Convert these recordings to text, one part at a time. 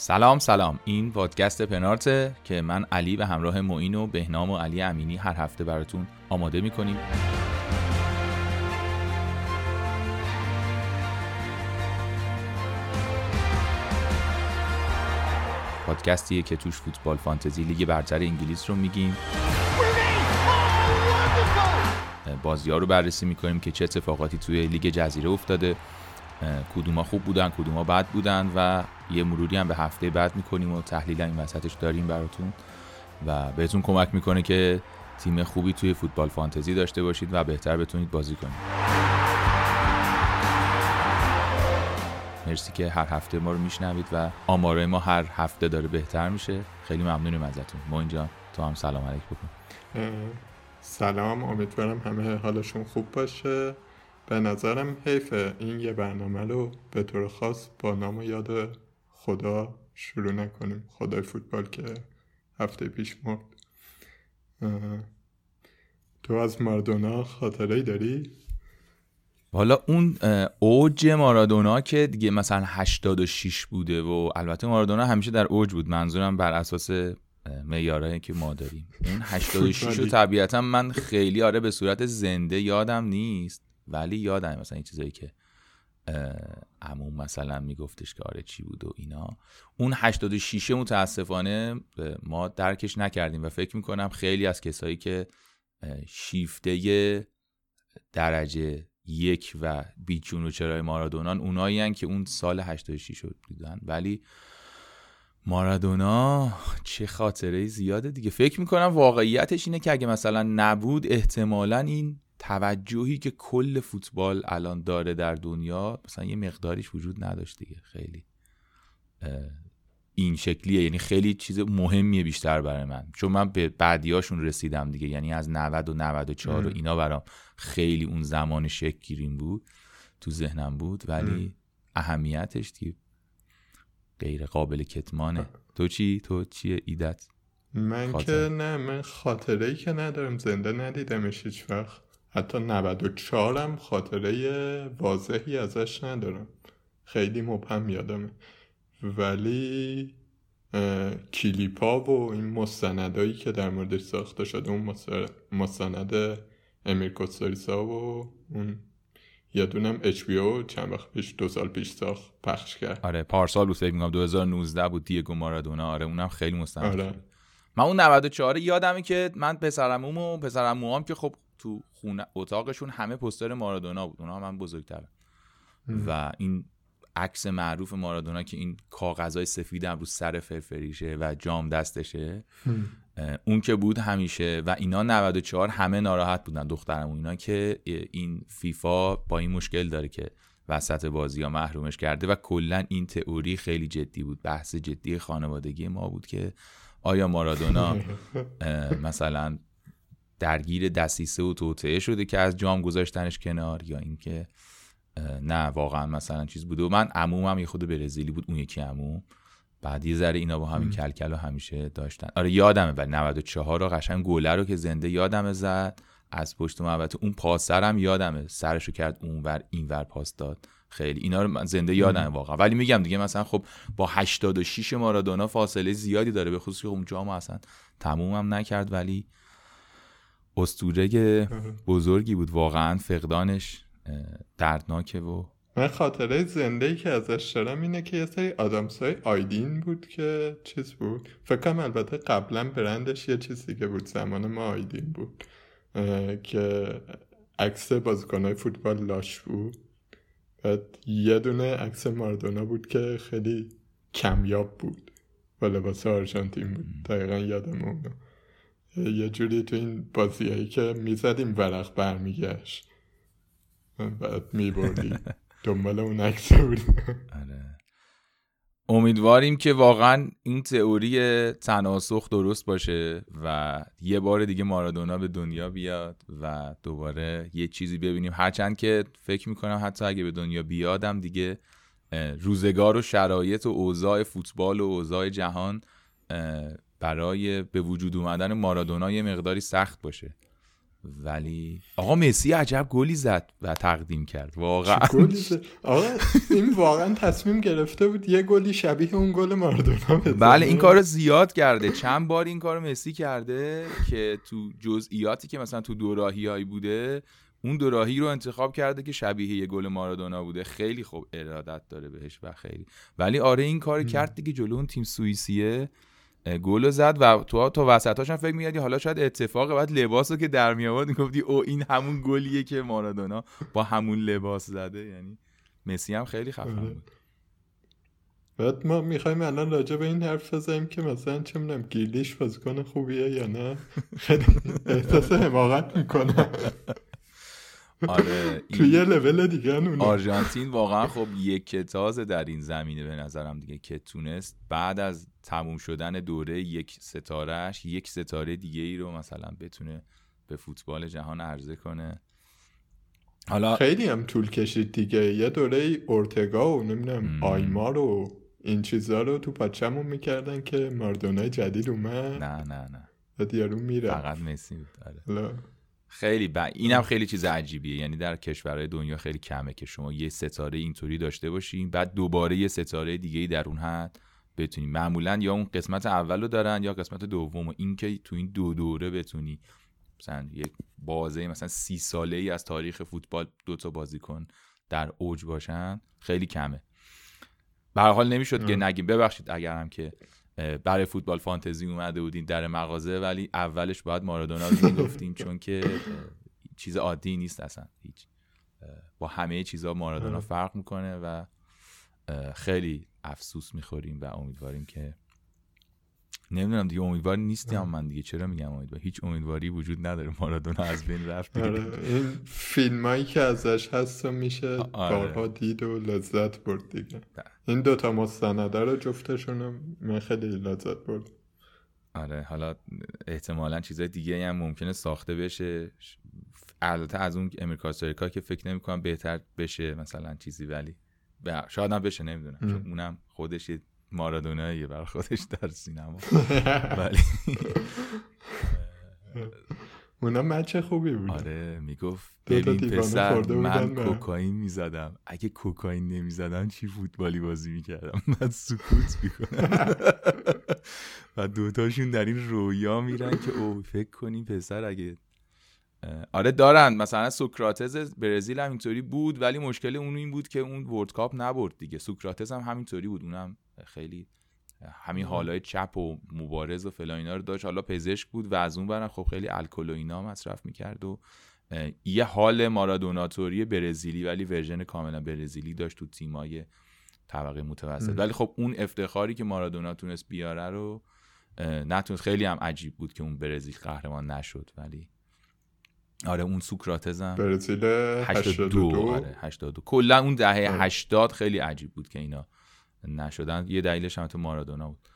سلام سلام. این پادکست پنارته که من علی به همراه معین و بهنام و علی امینی هر هفته براتون آماده می‌کنیم. پادکستیه که توش فوتبال فانتزی لیگ برتر انگلیس رو میگیم. بازی ها رو بررسی می‌کنیم که چه اتفاقاتی توی لیگ جزیره افتاده. کدوما خوب بودن کدوما بد بودن و یه مروری هم به هفته بعد می‌کنیم و تحلیل این وسطش داریم براتون و بهتون کمک می‌کنه که تیم خوبی توی فوتبال فانتزی داشته باشید و بهتر بتونید بازی کنید. مرسی که هر هفته ما رو میشنوید و آماره ما هر هفته داره بهتر میشه. خیلی ممنونیم ازتون. ما اینجا تو هم سلام علیک بکن. سلام. امیدوارم همه حالشون خوب باشه. به نظرم حیف این یه برنامه رو به طور خاص با نام و یاد خدا شروع نکنیم. خدای فوتبال که هفته پیش مرد. تو از مارادونا خاطره داری؟ حالا اون اوج مارادونا که دیگه مثلا 86 بوده و البته مارادونا همیشه در اوج بود. منظورم بر اساس معیارهایی که ما داریم. اون 86 رو طبیعتا من خیلی آره به صورت زنده یادم نیست. ولی یادم مثلا این چیزایی که عموم مثلا میگفتش که آره چی بود و اینا. اون 86 متاسفانه ما درکش نکردیم و فکر می‌کنم خیلی از کسایی که شیفته درجه یک و بیچون و چرای مارادونان اونایی که اون سال 86 شد بودن ولی مارادونا چه خاطره زیاده دیگه. فکر می‌کنم واقعیتش اینه که اگه مثلا نبود احتمالا این توجهی که کل فوتبال الان داره در دنیا مثلا یه مقداریش وجود نداشت دیگه. خیلی این شکلیه. یعنی خیلی چیز مهمیه بیشتر برای من. چون من به بعدیاشون رسیدم دیگه. یعنی از 90 و 94 و اینا برام خیلی اون زمان شک گیریم بود. تو ذهنم بود. ولی اهمیتش دیگه غیر قابل کتمانه. تو چی؟ تو چیه؟ ایدت؟ من که نه من خاطره ای که ندارم. زنده ندیدمش هیچ وقت. حتی 94 هم خاطره واضحی ازش ندارم. خیلی مبهم یادمه. ولی کلیپا و این مستندایی که در موردش ساخته شده اون مستند امیر کوتساریسا و اون یه دونم اچ بی چند وقت پیش دو سال پیش ساخت پخش کرد. آره پارسال بود فکر می‌کنم 2019 بود دیگو مارادونا. آره اونم خیلی مستند. آره. من اون 94 یادمه که من پسرعموم و پسرعموام که خب تو خونه اتاقشون همه پستر مارادونا بود. اونها من بزرگتر و این عکس معروف مارادونا که این کاغذهای سفید هم رو سر فرفریشه و جام دستشه اون که بود همیشه و اینا 94 همه ناراحت بودن دخترم اینا که این فیفا با این مشکل داره که وسط بازی ها محرومش کرده و کلا این تئوری خیلی جدی بود. بحث جدی خانوادگی ما بود که آیا مارادونا مثلا درگیر دسیسه و توطعه شده که از جام گذاشتنش کنار یا اینکه نه واقعا مثلا چیز بوده. و من عمومم یه خود برزیلی بود اون یکی عموم. بعد یه ذره اینا با همین کلکل رو همیشه داشتن. آره یادمه ولی 94 رو قشنگ گله رو که زنده یادمه زد. از پشت محوطه اون پاسرم یادمه. سرشو کرد اونور اینور پاس داد. خیلی اینا رو من زنده یادمه واقعا. ولی میگم دیگه مثلا خب با 86 مارادونا فاصله زیادی داره. به خصوص اون جام اصلا تمومم نکرد ولی استوره بزرگی بود. واقعا فقدانش دردناکه و من خاطره زنده ای که ازش دارم اینه که یه سری آدامس های آیدین بود که چیز بود. فکر کنم البته قبلا برندش یه چیز دیگه بود. زمان ما آیدین بود. که عکس های فوتبال لاش بود. بعد یه دونه عکس ماردونا بود که خیلی کمیاب بود. و لباس آرژانتین بود. دقیقا یادم اونو. یه جوری تو این بازیهایی که می‌زدیم ورق برمیگشت. بعد میبردی دنبال اون عکس بود آره. امیدواریم که واقعا این تئوری تناسخ درست باشه و یه بار دیگه مارادونا به دنیا بیاد و دوباره یه چیزی ببینیم. هرچند که فکر می‌کنم حتی اگه به دنیا بیادم دیگه روزگار و شرایط و اوضاع فوتبال و اوضاع جهان برای به وجود اومدن مارادونا یه مقداری سخت باشه. ولی آقا مسی عجب گلی زد و تقدیم کرد. واقعا. آقا این واقعا تصمیم گرفته بود یه گلی شبیه اون گل مارادونا بله این کارو زیاد کرده. چند بار این کارو مسی کرده که تو جزئیاتی که مثلا تو دوراهی هایی بوده اون دوراهی رو انتخاب کرده که شبیه یه گل مارادونا بوده. خیلی خوب ارادت داره بهش و خیلی. ولی آره این کار کرد دیگه جلو اون تیم سوئیسیه. گل زد و تو تو وسطاش هم فکر می‌کردی حالا شاید اتفاق بعد لباسو که در می آورد می‌گفتی او این همون گلیه که مارادونا با همون لباس زده. یعنی مسی هم خیلی خفن آره. بود. بعد ما می‌خوایم الان راجع به این حرف بزنیم که مثلا چه می‌دونم گیلیش بازیکن خوبیه یا نه؟ خیلی احساس حماقت می‌کنه. آره توی یه لول دیگه آرژانتین واقعا خب یک تازه در این زمینه به نظرم دیگه که تونست بعد از تموم شدن دوره یک ستارهش یک ستاره دیگه ای رو مثلا بتونه به فوتبال جهان عرضه کنه. حالا خیلی هم طول کشید دیگه. یه دوره اورتگا و نمی‌دونم آیمار و این چیزا رو تو پاچمون می‌کردن که ماردونای جدید اومد. نه نه نه. و یارو میره فقط مسی بود. آره. خیلی ب... اینم خیلی چیز عجیبیه. یعنی در کشورهای دنیا خیلی کمه که شما یه ستاره اینطوری داشته باشین بعد دوباره یه ستاره دیگه ای در اون حد بتونی. معمولا یا اون قسمت اول رو دارن یا قسمت دوم و این که تو این دو دوره بتونی مثلا یک بازه مثلا سی ساله ای از تاریخ فوتبال دو تا بازیکن در اوج باشن خیلی کمه. به حال نمی‌شد که نگیم ببخشید اگر هم که برای فوتبال فانتزی اومده بودین در مغازه ولی اولش باید مارادونا رو می‌گفتیم چون که چیز عادی نیست اصلا. هیچ با همه چیزها مارادونا فرق می‌کنه و خیلی افسوس می‌خوریم و امیدواریم که نمی‌دونم دیگه امیدوار نیستیم من دیگه. چرا میگم امیدوار؟ هیچ امیدواری وجود نداره. مارادونا از بین رفت آره. این فیلمایی که ازش هست و میشه آره. بارها دید و لذت برد دیگه. ده. این دوتا مستنده رو جفتشون من خیلی لذت برد آره حالا احتمالا چیزای دیگه هم ممکنه ساخته بشه. البته از اون امریکا که فکر نمی کنم بهتر بشه مثلا چیزی ولی شاید هم بشه نمی‌دونم. چون اونم خودش یه مارادوناییه برای خودش در سینما. ولی اونم مچ خوبی بود. آره می‌گفت ببین پسر من کوکائین می‌زدم. اگه کوکائین نمی‌زدم چی فوتبالی بازی می‌کردم؟ من سکوت می‌کنم. و دوتاشون در این رویا میرن که او فکر کنیم پسر اگه آره دارن. مثلا سوکراتز برزیل هم اینطوری بود ولی مشکل اون این بود که اون ورد کاپ نبرد دیگه. سوکراتز هم همینطوری بود. اونم خیلی همین حالای چپ و مبارز و فلان اینا رو داشت. حالا پزشک بود و از اون برن خب خیلی الکل و اینا مصرف می‌کرد و یه حال مارادوناتوری برزیلی ولی ورژن کاملا برزیلی داشت تو تیمای طبقه متوسط. ولی خب اون افتخاری که مارادونا تونست بیاره رو نتونست. خیلی هم عجیب بود که اون برزیل قهرمان نشد. ولی آره اون سوکراتزم. برزیل 82 آره 82 کلا اون دهه 80 خیلی عجیب بود که اینا نشدن. یه دلیلش هم تو مارادونا بود.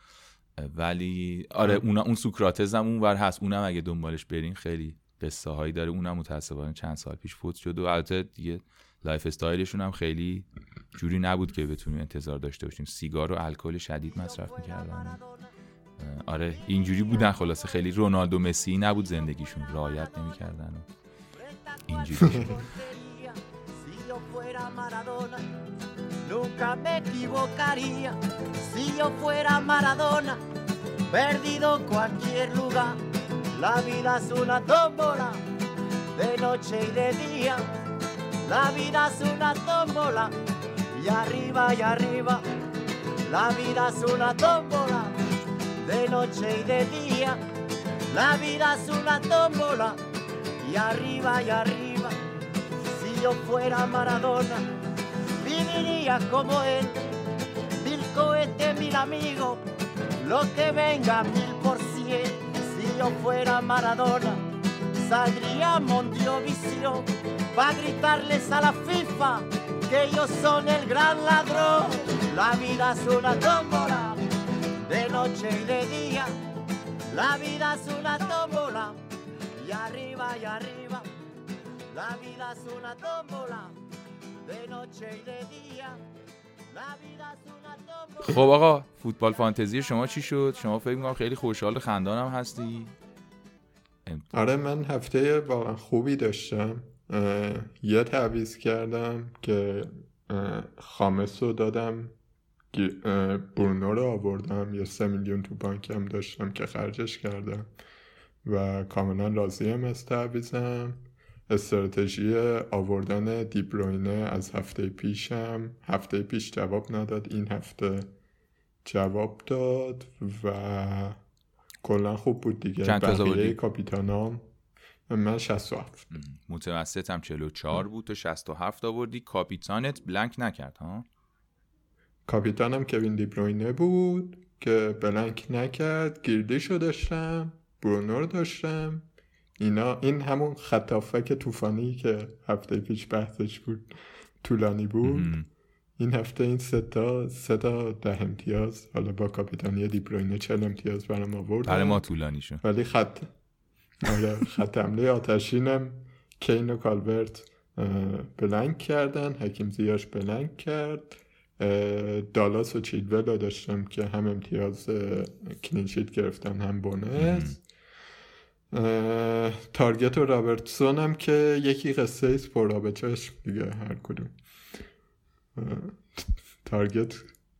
ولی آره اون اون سوکراتز هم اون ور هست. اونم اگه دنبالش برین خیلی قصه هایی داره. اونم متاسفانه چند سال پیش فوت شد. و البته دیگه lifestyle شون هم خیلی جوری نبود که بتونیم انتظار داشته باشیم. سیگار و الکل شدید مصرف می‌کردن. آره اینجوری بودن خلاصه خیلی رونالدو مسی نبود زندگیشون رعایت نمی‌کردن اینجوری Nunca me equivocaría si yo fuera Maradona, perdido en cualquier lugar. La vida es una tómbola, de noche y de día. La vida es una tómbola, y arriba y arriba. La vida es una tómbola, de noche y de día. La vida es una tómbola, y arriba y arriba. Si yo fuera Maradona, viviría como él. Mil cohetes, mil amigos, lo que venga mil por cien. Si yo fuera Maradona, saldría a Mondiovisión para gritarles a la FIFA que ellos son el gran ladrón. La vida es una tómbola, de noche y de día. La vida es una tómbola, y arriba y arriba. La vida es una tómbola. خب آقا فوتبال فانتزی شما چی شد شما فکر می‌کنم خیلی خوشحال خندانم هستی آره من هفته واقعا خوبی داشتم یه تعویز کردم که خامس رو دادم برونو رو آوردم یه سه میلیون تو بانکم داشتم که خرجش کردم. و کاملا راضیم از تعویزم استراتژی آوردن دیبروینه از هفته پیشم. هفته پیش جواب نداد این هفته جواب داد و کلا خوب بود دیگه. چند بقیه کاپیتانام. من 67 متوسطم 44 بود تو 67 آوردی. کاپیتانت بلنک نکرد ها؟ کاپیتانم کوین دیبروینه بود که بلنک نکرد گیردیشو داشتم برونو رو داشتم. اینا این همون خطافک طوفانی که هفته پیش بحثش بود طولانی بود. این هفته این سه تا سه تا ده امتیاز حالا با کاپیتانی دیبروینه چل امتیاز برام آورد برای ما طولانی شد ولی خط آره خط حمله آتشینم. کین و کالورت blank کردن حکیم زیاش blank کرد. دالاس و چیلول رو داشتم که هم امتیاز clean sheet گرفتن هم bonus. تارگت و رابرتسون هم که یکی قصه ایست پر آب چشم دیگه هر کدوم. تارگت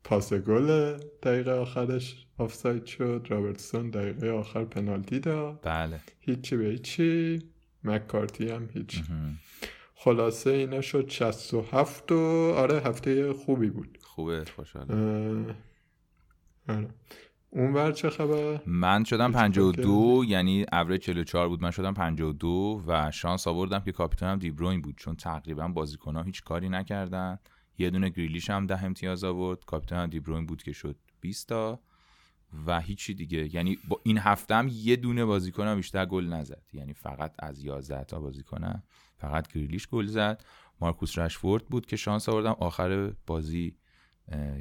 پاس گل دقیقه آخرش آفساید شد. رابرتسون دقیقه آخر پنالتی داد. بله. هیچی به هیچی. مکارتی هم هیچ خلاصه اینا شد 67 و آره هفته خوبی بود. خوبه خوشحال آره. اون چه خبر؟ من شدم 52 یعنی اوریج 44 بود من شدم 52 و شانس آوردم که کاپیتانم دیبروین بود چون تقریبا بازیکن‌ها هیچ کاری نکردن. یه دونه گریلیش هم ده امتیاز آورد کاپیتان دیبروین بود که شد 20 تا و هیچی دیگه. یعنی با این هفته هم یه دونه بازیکنم بیشتر گل نزد. یعنی فقط از 11 تا بازیکنم فقط گریلیش گل زد. مارکوس رشفورد بود که شانس آوردم. آخر بازی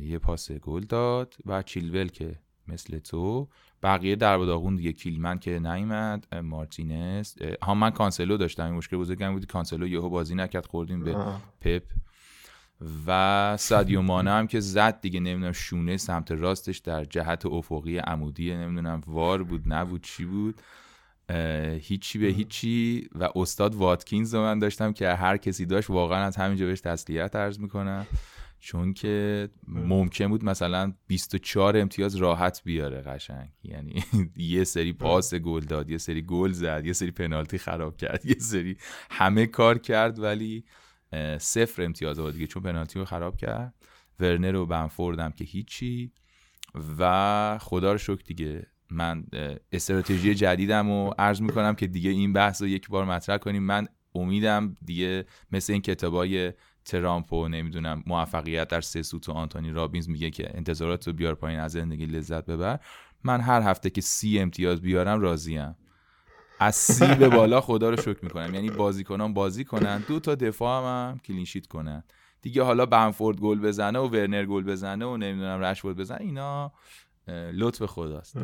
یه پاس گل داد و چیلول که مثل تو. بقیه درب داغون دیگه کیلمن که نیومد مارتینز. ها من کانسلو داشتم. این مشکل بزرگم بودی کانسلو یهو بازی نکرد خوردیم به پپ. و سادیو مانه هم که زد دیگه. نمی‌دونم شونه سمت راستش در جهت افقی عمودی نمی‌دونم وار بود نبود چی بود. هیچی به هیچی و استاد واتکینز رو من داشتم که هر کسی داشت واقعا از همینجا بهش تسلیت عرض می‌کنم چون که ممکن بود مثلا 24 امتیاز راحت بیاره قشنگ. یعنی یه سری پاس گل داد یه سری گل زد یه سری پنالتی خراب کرد یه سری همه کار کرد ولی صفر امتیاز آورد دیگه چون پنالتی رو خراب کرد. ورنر و بنفوردم که هیچی. و خدا رو شکر دیگه من استراتژی جدیدم و عرض می‌کنم که دیگه این بحث رو یک بار مطرح کنیم. من امیدم دیگه مثل این کتابای ترامپ و نمی‌دونم موفقیت در سه سوت و آنتونی رابینز میگه که انتظارات رو بیار پایین از زندگی لذت ببر. من هر هفته که سی امتیاز بیارم راضیم. از سی به بالا خدا رو شکر می‌کنم. یعنی بازیکنان بازی کنن دو تا دفاع هم, هم clean sheet کنن. دیگه حالا بنفورد گل بزنه و ورنر گل بزنه و نمی‌دونم رشفورد بزنه اینا لطف خداست.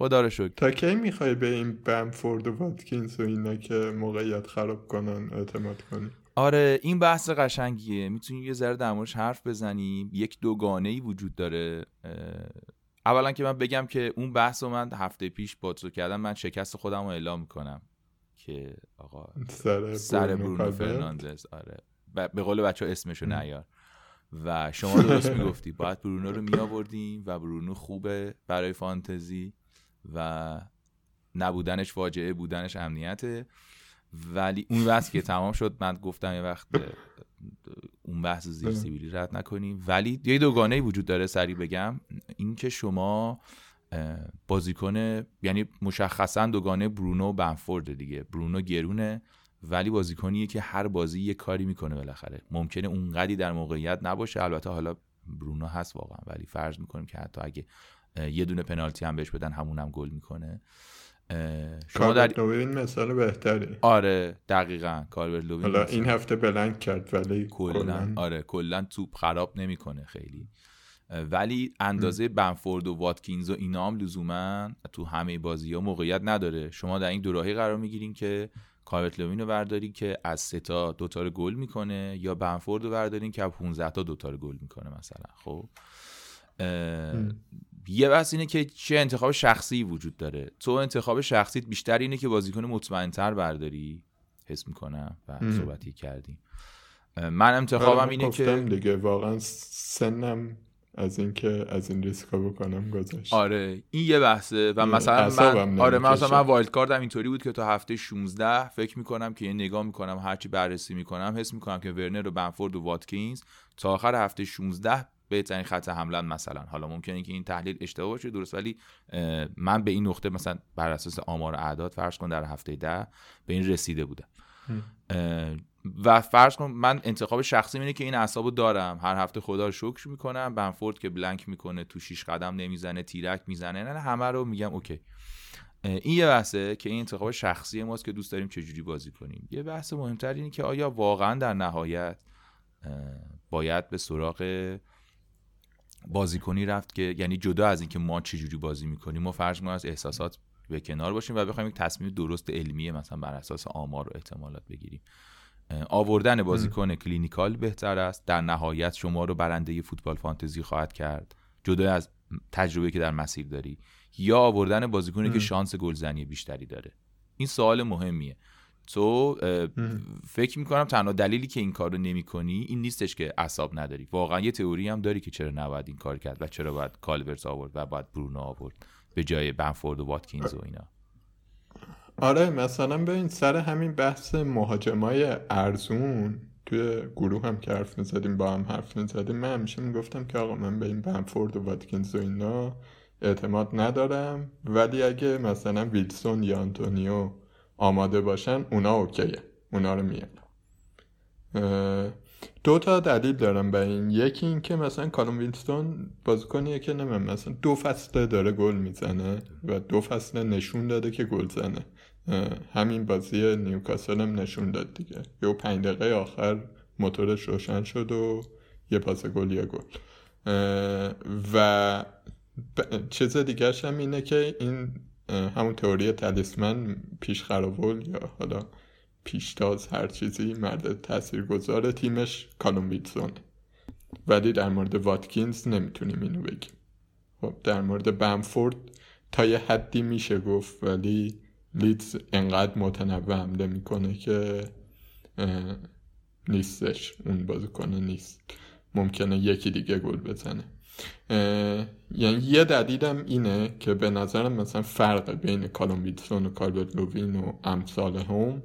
خدا رو شکر. تا کی می‌خوای به این بنفورد و واتکینز و اینا که موقعیت خراب کنن اعتماد کنی؟ آره این بحث قشنگیه. می‌تونیم یه ذره در موردش حرف بزنیم. یک دوگانه ای وجود داره. اولا که من بگم که اون بحث رو من هفته پیش با تو کردم من شکست خودم رو اعلام می‌کنم که آقا سر, سر برونو فرناندز آره. به قول بچه ها اسمشو نیار. و شما درست می‌گفتی. باید برونو رو میآوردیم و برونو خوبه برای فانتزی. و نبودنش فاجعه بودنش امنیته. ولی اون بحث که تمام شد من گفتم یه وقت اون بحث زیر سیبیلی رد نکنیم. ولی یه دوگانه وجود داره سریع بگم. اینکه شما بازیکن یعنی مشخصا دوگانه برونو و بنفورد دیگه. برونو گرونه ولی بازیکنیه که هر بازی یه کاری می‌کنه بالاخره. ممکنه اونقدی در موقعیت نباشه. البته حالا برونو هست واقعا ولی فرض می‌کنیم که حتی اگه یه دونه پنالتی هم بهش بدن همون هم گل می‌کنه. شما در لوین مثال بهتری. آره دقیقا کاربرت لوین حالا این هفته بلنگ کرد ولی کلا آره کلا توپ خراب نمی‌کنه خیلی. ولی اندازه بنفورد و واتکینز و اینا هم لزوما تو همه بازی ها موقعیت نداره. شما در این دوراهی قرار می‌گیرین که کاربرت لوین رو بردارین که از سه تا دو تا گل می‌کنه یا بنفورد رو بردارین که از 15 تا دو تا گل می‌کنه مثلا خب؟ یه بحث اینه که چه انتخاب شخصی وجود داره. تو انتخاب شخصیت بیشتر اینه که بازیکن مطمئنتر برداری حس می‌کنم و صحبتی کردیم من انتخابم اینه که دیگه واقعا سنم از اینکه از این ریسکا بکنم گذشت آره این یه بحثه و مثلا من آره من مثلا من wild card م اینطوری بود که تا هفته 16 فکر می‌کنم که یه نگاه می‌کنم هرچی بررسی می‌کنم حس می‌کنم که ورنر و بنفورد و واتکینز تا آخر هفته 16 بهترین خط حمله مثلا. حالا ممکنه که این تحلیل اشتباه باشه درست ولی من به این نقطه مثلا بر اساس آمار اعداد فرض کن در هفته ده به این رسیده بودم و فرض کن من انتخاب شخصی اینه که این اعصابو دارم. هر هفته خدا رو شکر می‌کنم. بنفورد که بلنک می‌کنه تو شیش قدم نمی‌زنه تیرک می‌زنه نه همه رو میگم اوکی. این یه بحثه که این انتخاب شخصی ماست که دوست داریم چجوری بازی کنیم. یه بحث مهمتر اینه که آیا واقعا در نهایت باید به سراغ بازیکنی رفت که یعنی جدا از اینکه ما چجوری بازی می‌کنیم ما فرض از احساسات به کنار باشیم و بخوایم یک تصمیم درست علمی مثلا بر اساس آمار و احتمالات بگیریم. آوردن بازیکن clinical بهتر است. در نهایت شما رو برنده فوتبال فانتزی خواهد کرد. جدا از تجربه که در مسیر داری یا آوردن بازیکنی که شانس گلزنی بیشتری داره. این سوال مهمیه. تو فکر می‌کنم تنها دلیلی که این کار رو نمی کنی این نیستش که اعصاب نداری. واقعا یه تئوری هم داری که چرا نباید این کار کرد و چرا باید کالورت آورد و باید برونو آورد به جای بنفورد و واتکینز و اینا. آره مثلا به این سر همین بحث مهاجمای ارزون توی گروه هم که حرف می‌زدیم با هم حرف می‌زدیم من همیشه می‌گفتم که آقا من به این بنفورد و واتکینز و اینا اعتماد ندارم ولی اگه مثلا ویلسون یا آنتونیو آماده باشن اونا اوکیه. اونا رو میارم دو تا دلیل دارم به این. یکی این که مثلا کالوم ویلستون بازیکنیه که نمیم مثلا دو فصله داره گل می‌زنه و دو فصله نشون داده که گل زنه. همین بازی نیوکاسل هم نشون داد دیگه. یه پنج دقیقه آخر موتورش روشن شد و یه پاس گل یه گل. و چیز دیگه هم اینه که این همون تئوری تلیسمن پیش خرابول یا حالا پیشتاز هر چیزی مرد تاثیرگذار تیمش کالوم ویلسون ولی در مورد واتکینز نمی‌تونیم اینو بگیم. خب در مورد بمفورد تا یه حدی میشه گفت ولی لیدز انقدر متنوع حمله می‌کنه که نیستش. اون بازیکن نیست. ممکنه یکی دیگه گل بزنه. یعنی یه دلیلم اینه که به نظرم مثلا فرق بین کالوم ویلسون و کالبرت لوین و امثال هم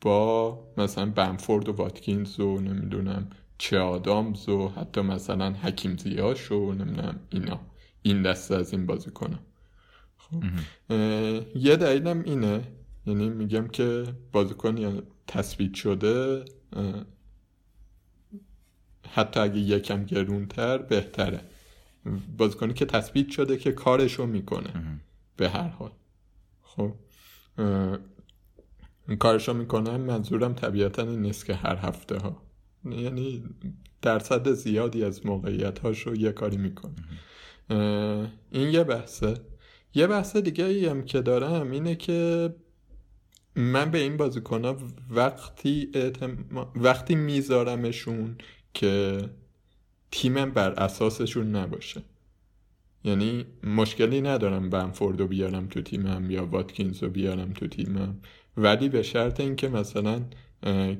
با مثلا بنفورد و واتکینز و نمی‌دونم چه آدامز و حتی مثلا حکیم زیاش و نمی‌دونم اینا. این دسته از این بازی کنم خب یه دلیلم اینه یعنی میگم که بازیکن یا تثبیت شده حتی اگه یکم گرونتر بهتره. بازیکنی که تثبیت شده که کارشو می‌کنه. به هر حال. خب کارشو می‌کنم منظورم طبیعتا این نیست که هر هفته ها یعنی درصد زیادی از موقعیت هاشو یه کاری می‌کنه. این یه بحثه. یه بحث دیگه ای هم که دارم اینه که من به این بازیکن ها وقتی وقتی میذارمشون که تیمم بر اساسشون نباشه. یعنی مشکلی ندارم بنفورد رو بیارم تو تیمم یا واتکینز رو بیارم تو تیمم. ولی به شرط اینکه مثلا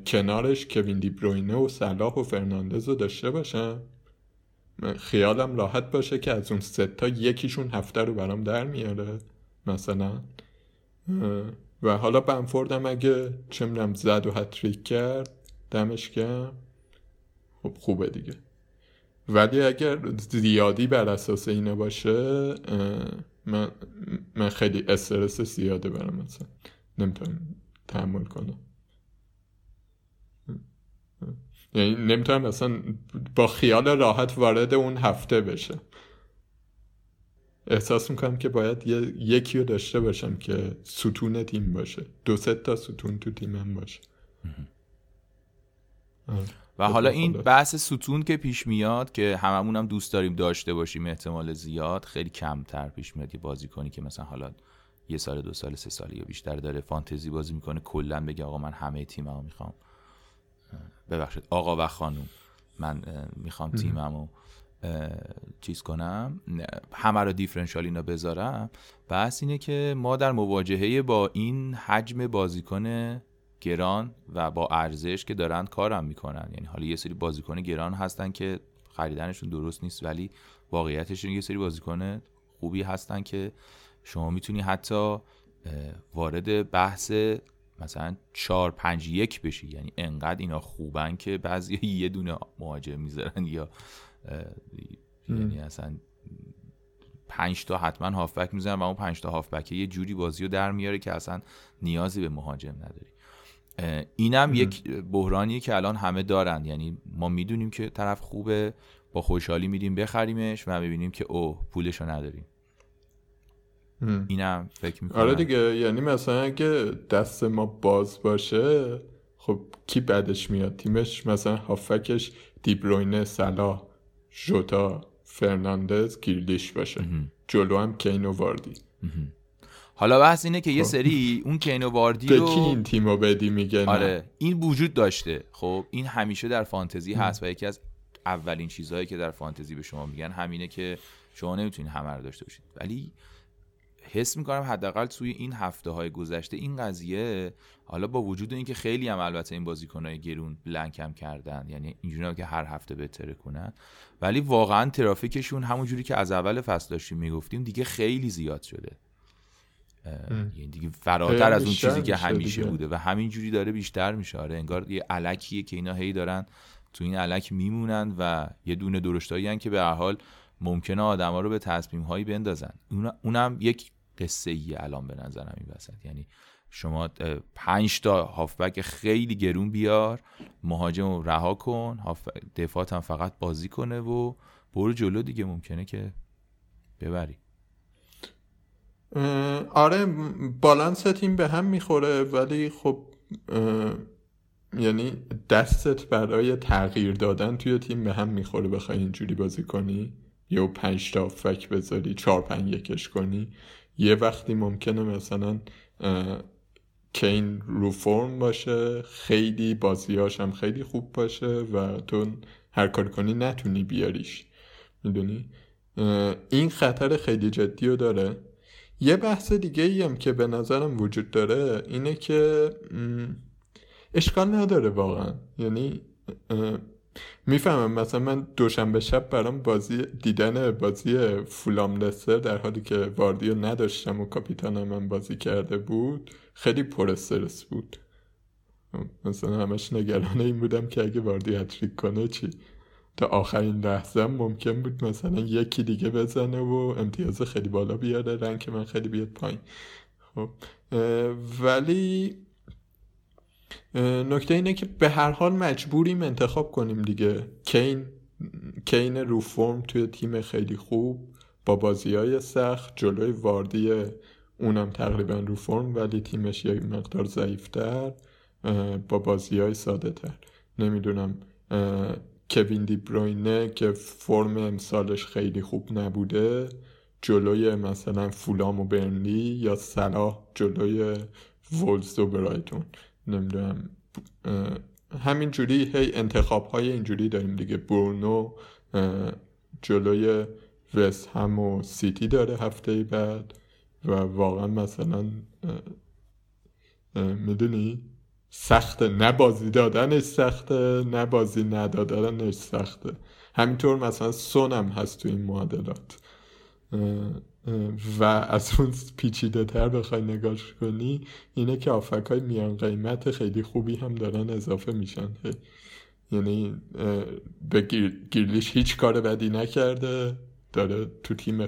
کنارش کوین دی بروینه و صلاح و فرناندز رو داشته باشم خیالم راحت باشه که از اون تا یکیشون هفته رو برام در میاره مثلا. و حالا بنفوردم اگه چه زد و هتریک کرد دمش گرم. خب خوبه دیگه. ولی اگر زیادی بر اساس اینه باشه من, من خیلی استرس زیاده برم مثلا نمی‌تونم تحمل کنم. یعنی نمی‌تونم اصلا با خیال راحت وارد اون هفته بشه احساس می‌کنم که باید یکی رو داشته باشم که ستون تیم باشه. دو ست تا ستون تو تیمم باشه. و حالا این بحث ستون که پیش میاد که هممون هم دوست داریم داشته باشیم احتمال زیاد خیلی کمتر پیش میاد یه بازی کنی که مثلا حالا یه سال دو سال سه سال یا بیشتر داره فانتزی بازی می‌کنه کلا بگه آقا من همه تیممو می‌خوام. ببخشید آقا و خانوم من می‌خوام تیممو چیز کنم همه رو دیفرنشال اینا بذارم. بحث اینه که ما در مواجهه با این حجم بازیکن گران و با ارزش که دارن کارم می‌کنن. یعنی حالا یه سری بازیکن گران هستن که خریدنشون درست نیست ولی واقعیتش یه سری بازیکن خوبی هستن که شما می‌تونی حتی وارد بحث مثلا 4 5 یک بشی. یعنی انقدر اینا خوبن که بعضی یه دونه مهاجم می‌ذارن یا یعنی اصلا پنج تا حتما هافبک می‌زنن و اون پنج تا هافبک یه جوری بازی رو در میاره که اصلا نیازی به مهاجم نداری. اینم یک بحرانیه که الان همه دارن. یعنی ما می‌دونیم که طرف خوبه با خوشحالی میدیم بخریمش و می‌بینیم که اوه پولش رو نداریم اینم فکر می‌کنم. آره دیگه یعنی مثلا اگه دست ما باز باشه خب کی بعدش میاد؟ تیمش مثلا هافکش دیبروینه سلا ژوتا فرناندز گیردیش باشه. جلو هم کینو واردی. حالا بحث اینه که یه خب. سری اون کینو واردی رو کی این تیمو بدی میگه آره این وجود داشته. خب این همیشه در فانتزی هست و یکی از اولین چیزهایی که در فانتزی به شما میگن همینه که شما نمی‌تونید همه رو داشته باشید. ولی حس می‌کنم حداقل توی این هفته های گذشته این قضیه حالا با وجود اینکه خیلی هم البته این بازیکنهای گرون بلنکم کردن یعنی اینجوری که هر هفته بهتره کنن ولی واقعا ترافیکشون همونجوری که از اول فصل داشتیم می‌گفتیم دیگه خیلی زیاد شده. یعنی دیگه فراتر از اون چیزی که همیشه بوده و همینجوری داره بیشتر میشه. آره انگار یه علکیه که اینا هی دارن تو این علک میمونن و یه دونه درشتایی که به هر حال ممکنه آدما رو به تصمیم هایی بندازن اونم یک قصه ای الان به نظرم این وسط. یعنی شما پنج تا هافبک خیلی گرون بیار مهاجم رو رها کن دفاعت هم فقط بازی کنه و برو جلو دیگه. ممکنه که ببری. آره بالانس تیم به هم می‌خوره ولی خب یعنی دستت برای تغییر دادن توی تیم به هم می‌خوره بخوای اینجوری بازی کنی. یا پنج تا فک بذاری چهار پنج یکش کنی. یه وقتی ممکنه مثلا کین رو فرم باشه خیلی بازیاش هم خیلی خوب باشه و تو هر کار کنی نتونی بیاریش. می‌دونی؟ این خطر خیلی جدی رو داره. یه بحث دیگه ای هم که به نظرم وجود داره اینه که اشکال نداره واقعا. یعنی می‌فهمم. مثلا من دوشنبه شب برام بازی دیدن بازی فولام لستر در حالی که واردیو نداشتم و کاپیتانم من بازی کرده بود خیلی پر استرس بود. مثلا همش نگرانه این بودم که اگه واردی هتریک کنه چی؟ تا آخرین لحظه ممکن بود مثلا یکی دیگه بزنه و امتیاز خیلی بالا بیاره رنگ من خیلی بیاد پایین. خب ولی نکته اینه که به هر حال مجبوریم انتخاب کنیم دیگه. کین کین رو فرم توی تیم خیلی خوب با بازی های سخت جلوی واردی اونم تقریبا رو فرم ولی تیمش یه مقدار ضعیفتر با بازی های ساده تر نمی‌دونم کوین دی بروینه که فرم امسالش خیلی خوب نبوده جلوی مثلا فولام و برنلی یا صلاح جلوی وولز و برایتون. نمی‌دونم همینجوری هی انتخاب های اینجوری داریم دیگه. برونو جلوی وست هم و سیتی داره هفته بعد و واقعا مثلا می‌دونی؟ سخته نه بازی دادنش سخته نه بازی ندادنش سخته همینطور مثلا سونم هست تو این معادلات. و از اون پیچیده تر بخوای نگاش کنی اینه که آفک های میان قیمت خیلی خوبی هم دارن اضافه میشن. یعنی به گیرلیش هیچ کار بدی نکرده داره تو تیم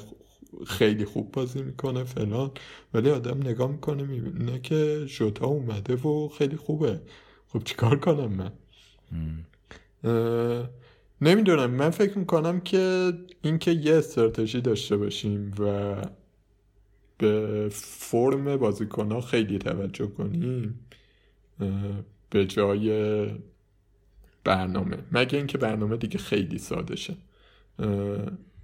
خیلی خوب بازی می‌کنه فلان. ولی آدم نگاه می‌کنه می‌بینه که جوتا اومده و خیلی خوبه. خب چیکار کنم من؟ نمی‌دونم. من فکر می‌کنم که اینکه یه استراتژی داشته باشیم و به فرم بازیکن ها خیلی توجه کنیم به جای برنامه. مگه اینکه برنامه دیگه خیلی ساده شه.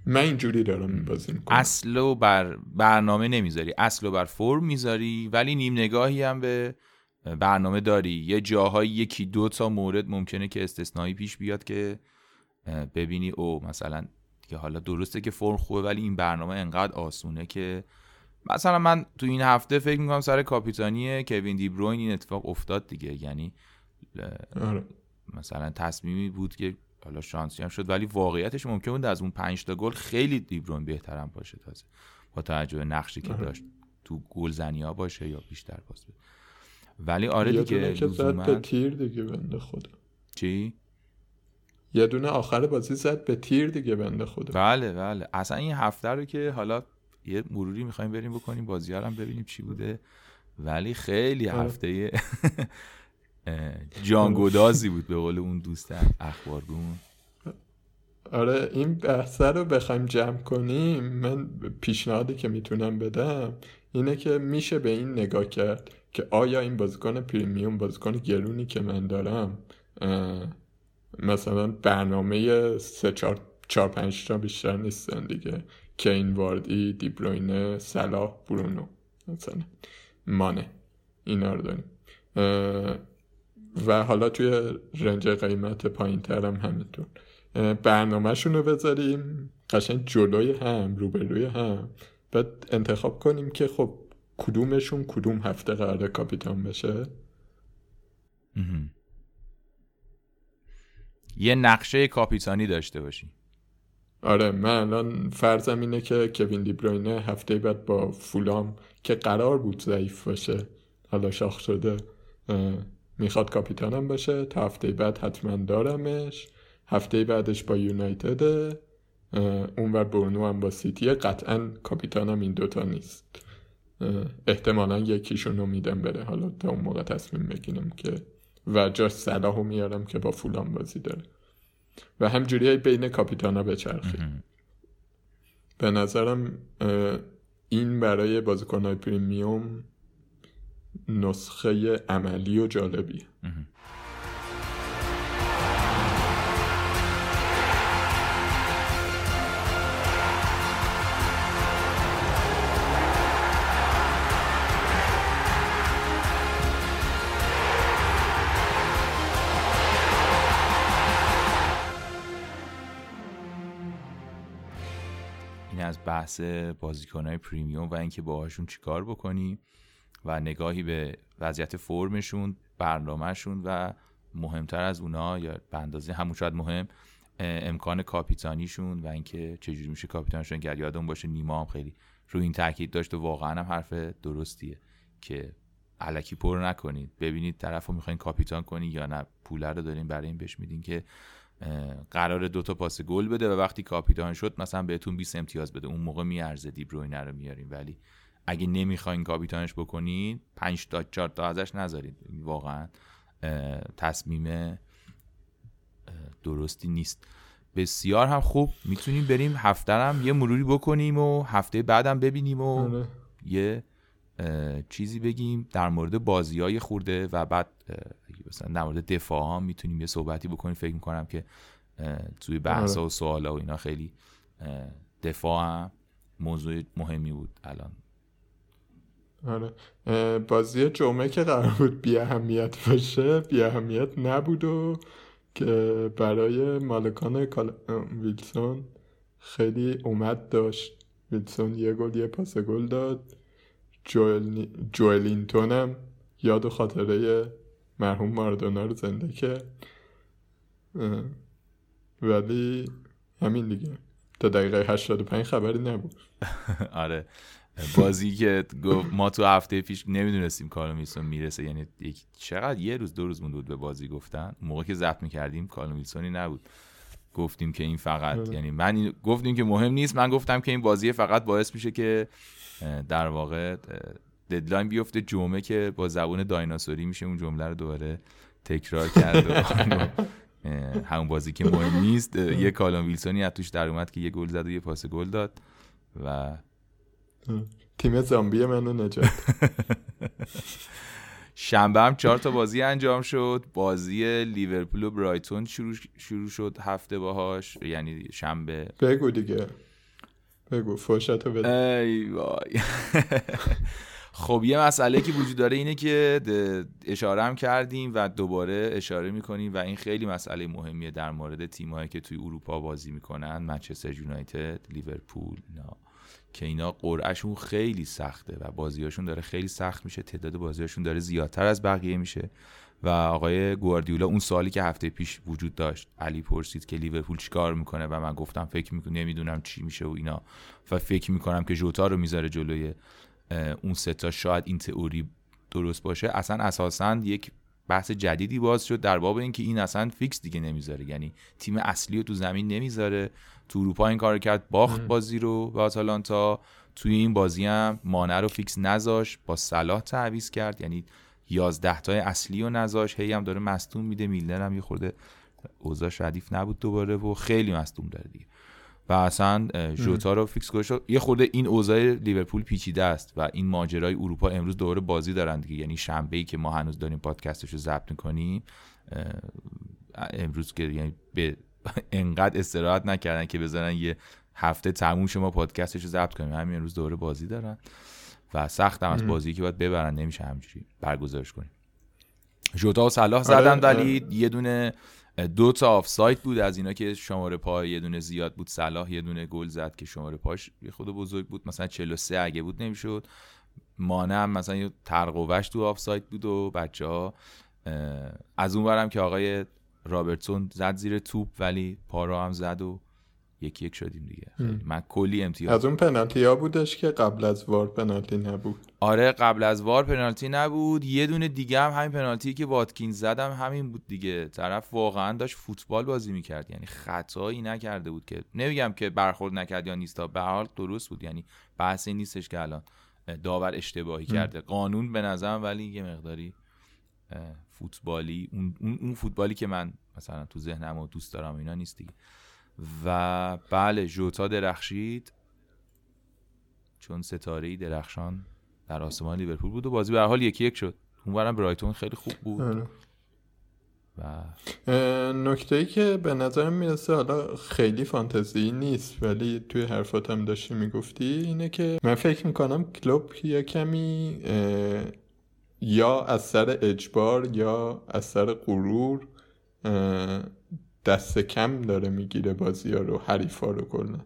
من اینجوری دارم بازی می‌کنم. اصل و بر برنامه نمی‌ذاری. اصل و بر فرم می‌ذاری ولی نیم نگاهی هم به برنامه داری. یه جاهایی یکی دو تا مورد ممکنه که استثنایی پیش بیاد که ببینی او مثلا که حالا درسته که فرم خوبه ولی این برنامه انقدر آسونه که مثلا من تو این هفته فکر می‌کنم سر کاپیتانی کوین دی بروین این اتفاق افتاد دیگه. یعنی آره. مثلا تصمیمی بود که حالا شانسی هم شد ولی واقعیتش ممکن بود از اون 5 تا گل خیلی دیبرون بهترم باشه تازه با توجه به نقشی که آره. داشت تو گل زنی ها باشه یا بیشتر باز ولی آره دیگه که زد به تیر دیگه بنده خدا. چی؟ یه دونه آخر بازی زد به تیر دیگه بنده خدا. بله بله. اصلا این هفته رو که حالا یه مروری می‌خوایم بریم بکنیم بازی هم ببینیم چی بوده. ولی خیلی آره. هفته جانگودازی بود به قول اون دوستم اخبارگون. آره این بحثه رو بخوایم جمع کنیم من پیشنهادی که می‌تونم بدم اینه که میشه به این نگاه کرد که آیا این بازیکن پریمیوم بازیکن گرونی که من دارم مثلا برنامه سه چار, چار پنج تا بیشتر نیستن دیگه. کین واردی دیبروینه صلاح برونو مثلا مانه اینا رو داریم. و حالا توی رنج قیمت پایین ترم همینطور. برنامهشون رو بذاریم قشنگ جلوی هم روبروی هم. بعد انتخاب کنیم که خب کدومشون کدوم هفته قرار کاپیتان بشه. یه نقشه کاپیتانی داشته باشی. آره من الان فرضم اینه که کوین دیبروینه هفته بعد با فولام که قرار بود ضعیف باشه حالا شاخ شده می‌خواد کاپیتانم باشه تا هفته بعد حتما دارمش. هفته بعدش با یونایتد اونور برونو هم با سیتی قطعا کاپیتانم این دوتا نیست. احتمالا یکیشون رو میدم بره. حالا تا اون موقع تصمیم بگیرم که و جاش صلاح میارم که با فولان بازی داره. و همجوری بین کاپیتانا بچرخی به نظرم این برای بازیکنهای پریمیوم نسخه عملی و جالبیه بحث بازیکنهای پریمیوم و اینکه باهاشون چیکار بکنیم و نگاهی به وضعیت فرمشون برنامهشون و مهمتر از اونا یا به اندازه همون شاید مهم امکان کاپیتانیشون و اینکه چجوری میشه کاپیتانشون کرد یادمون باشه نیما هم خیلی روی این تاکید داشت و واقعا هم حرف درستیه که علکی پر نکنید. ببینید طرف رو می‌خواین کاپیتان کنید یا نه پوله رو دارین برای این بهش میدین که قرار دو تا پاس گل بده و وقتی کاپیتان شد مثلا بهتون 20 امتیاز بده. اون موقع میارزه دیبروینه رو میاریم ولی اگه نمی‌خواین کاپیتانش بکنید 5 تا 4 تا ازش نذارید. واقعا تصمیم درستی نیست. بسیار هم خوب. می‌تونیم بریم هفته هم یه مروری بکنیم و هفته بعدم ببینیم و آره. یه چیزی بگیم در مورد بازی های خورده و بعد مثلا در مورد دفاع ها می‌تونیم یه صحبتی بکنیم. فکر می‌کنم که توی بحث آره. و سوال و اینا خیلی دفاع هم موضوع مهمی بود الان. آره. بازی جمعه که قرار بود بی اهمیت باشه بی اهمیت نبود و که برای مالکان ویلسون خیلی اومد داشت. ویلسون یه گل یه پاس گل داد. جوئل... جوئلینتون هم یاد و خاطره مرحوم ماردونا رو زنده کرد. ولی همین دیگه. تا دقیقه 85 خبری نبود. آره. بازی که ما تو هفته پیش نمی‌دونستیم کارو میلسون می‌رسه یعنی یک چقدر یه روز دو روز مونده بود به بازی گفتن. موقع که ضبط می‌کردیم کارو میلسونی نبود. گفتیم که این فقط آره. یعنی من گفتیم که مهم نیست. من گفتم که این بازی فقط باعث میشه که در واقع ددلاین بیفته. جمعه که با زبون دایناسوری میشه اون جمله رو دوباره تکرار کرد همون بازی که مهم نیست. یه کالون ویلسونی از توش در اومد که یه گل زد و یه پاس گل داد و تیم زامبی منو نجات شنبه هم چهار تا بازی انجام شد. بازی لیورپول و برایتون شروع, شروع شد هفته باهاش. یعنی شنبه. بگو دیگه. بگو فرشتو بده. ای وای. خب یه مسئله که وجود داره اینه که اشاره هم کردیم و دوباره اشاره می‌کنیم و این خیلی مسئله مهمیه در مورد تیمایی که توی اروپا بازی می‌کنن. منچستر یونایتد لیورپول اینا که اینا قرعهشون خیلی سخته و بازیاشون داره خیلی سخت میشه تعداد بازیاشون داره زیادتر از بقیه میشه و آقای گواردیولا اون سالی که هفته پیش وجود داشت علی پرسید که لیورپول چیکار می‌کنه و من گفتم فکر می‌کنم نمی‌دونم چی میشه و اینا و فکر می‌کنم که جوتا رو می‌ذاره جلوی اون سه تا شاید این تئوری درست باشه. اصلا اساسا یک بحث جدیدی باز شد در باب اینکه این اصلا فیکس دیگه نمی‌ذاره یعنی تیم اصلی رو تو زمین نمی‌ذاره. تو اروپا این کار کرد باخت بازی رو به آتالانتا. توی این بازی هم مانه رو فیکس نذاش با صلاح تعویض کرد یعنی 11 تای اصلی رو نذاش هی هم داره مصدوم میده میلنر هم یه خورده اوضاعش ردیف نبود دوباره و خیلی مصدوم داره دیگه. و اصلا ژوتا رو فیکس گذاشت. یه خورده این اوضاع لیورپول پیچیده است و این ماجرای اروپا امروز دوباره بازی دارن دیگه. یعنی شنبه ای که ما هنوز داریم پادکستش رو ضبط می‌کنیم امروز که یعنی به انقدر استراحت نکردن که بذارن یه هفته تموم شما پادکستش رو ضبط کنیم. همین امروز دوره بازی دارن و سخت هم از بازی که باید ببرن نمیشه همجوری برگزارش کنیم. ژوتا و صلاح زدن آره، ولی آره. یه دونه دو تا آفساید بود از اینا که شماره پا یه دونه زیاد بود. صلاح یه دونه گل زد که شماره پاش یه خورده بزرگ بود. مثلا 43 اگه بود نمی‌شد. مانه هم مثلا یه ترقوش تو آفساید بود و بچه ها از اون برم که آقای رابرتسون زد زیر توپ ولی پا را هم زد و یکی یک شدیم دیگه. من کلی امتیاز از اون پنالتی ها بودش که قبل از وار پنالتی نبود. آره قبل از وار پنالتی نبود. یه دونه دیگه هم همین پنالتی که واتکینز هم همین بود دیگه. طرف واقعا داشت فوتبال بازی می‌کرد. یعنی خطایی نکرده بود که نمیگم که برخورد نکرد یا نیستا به حال درست بود. یعنی بحثی نیستش که الان داور اشتباهی کرده. قانون به نظرم ولی یه مقداری فوتبالی اون, اون فوتبالی که من مثلا تو ذهنم و دوست دارم اینا نیست دیگه. و بله جوتا درخشید. چون ستاره درخشان در آسمان لیورپول بود و بازی به حال یکی یک شد. اونورم برایتون خیلی خوب بود. آره. و نکته ای که به نظرم می‌رسه حالا خیلی فانتزی نیست ولی توی حرفاتم داشتی می‌گفتی اینه که من فکر می‌کنم کلوب یه کمی یا از سر اجبار یا از سر غرور دست کم داره می‌گیره بازی ها رو حریفا رو کلا.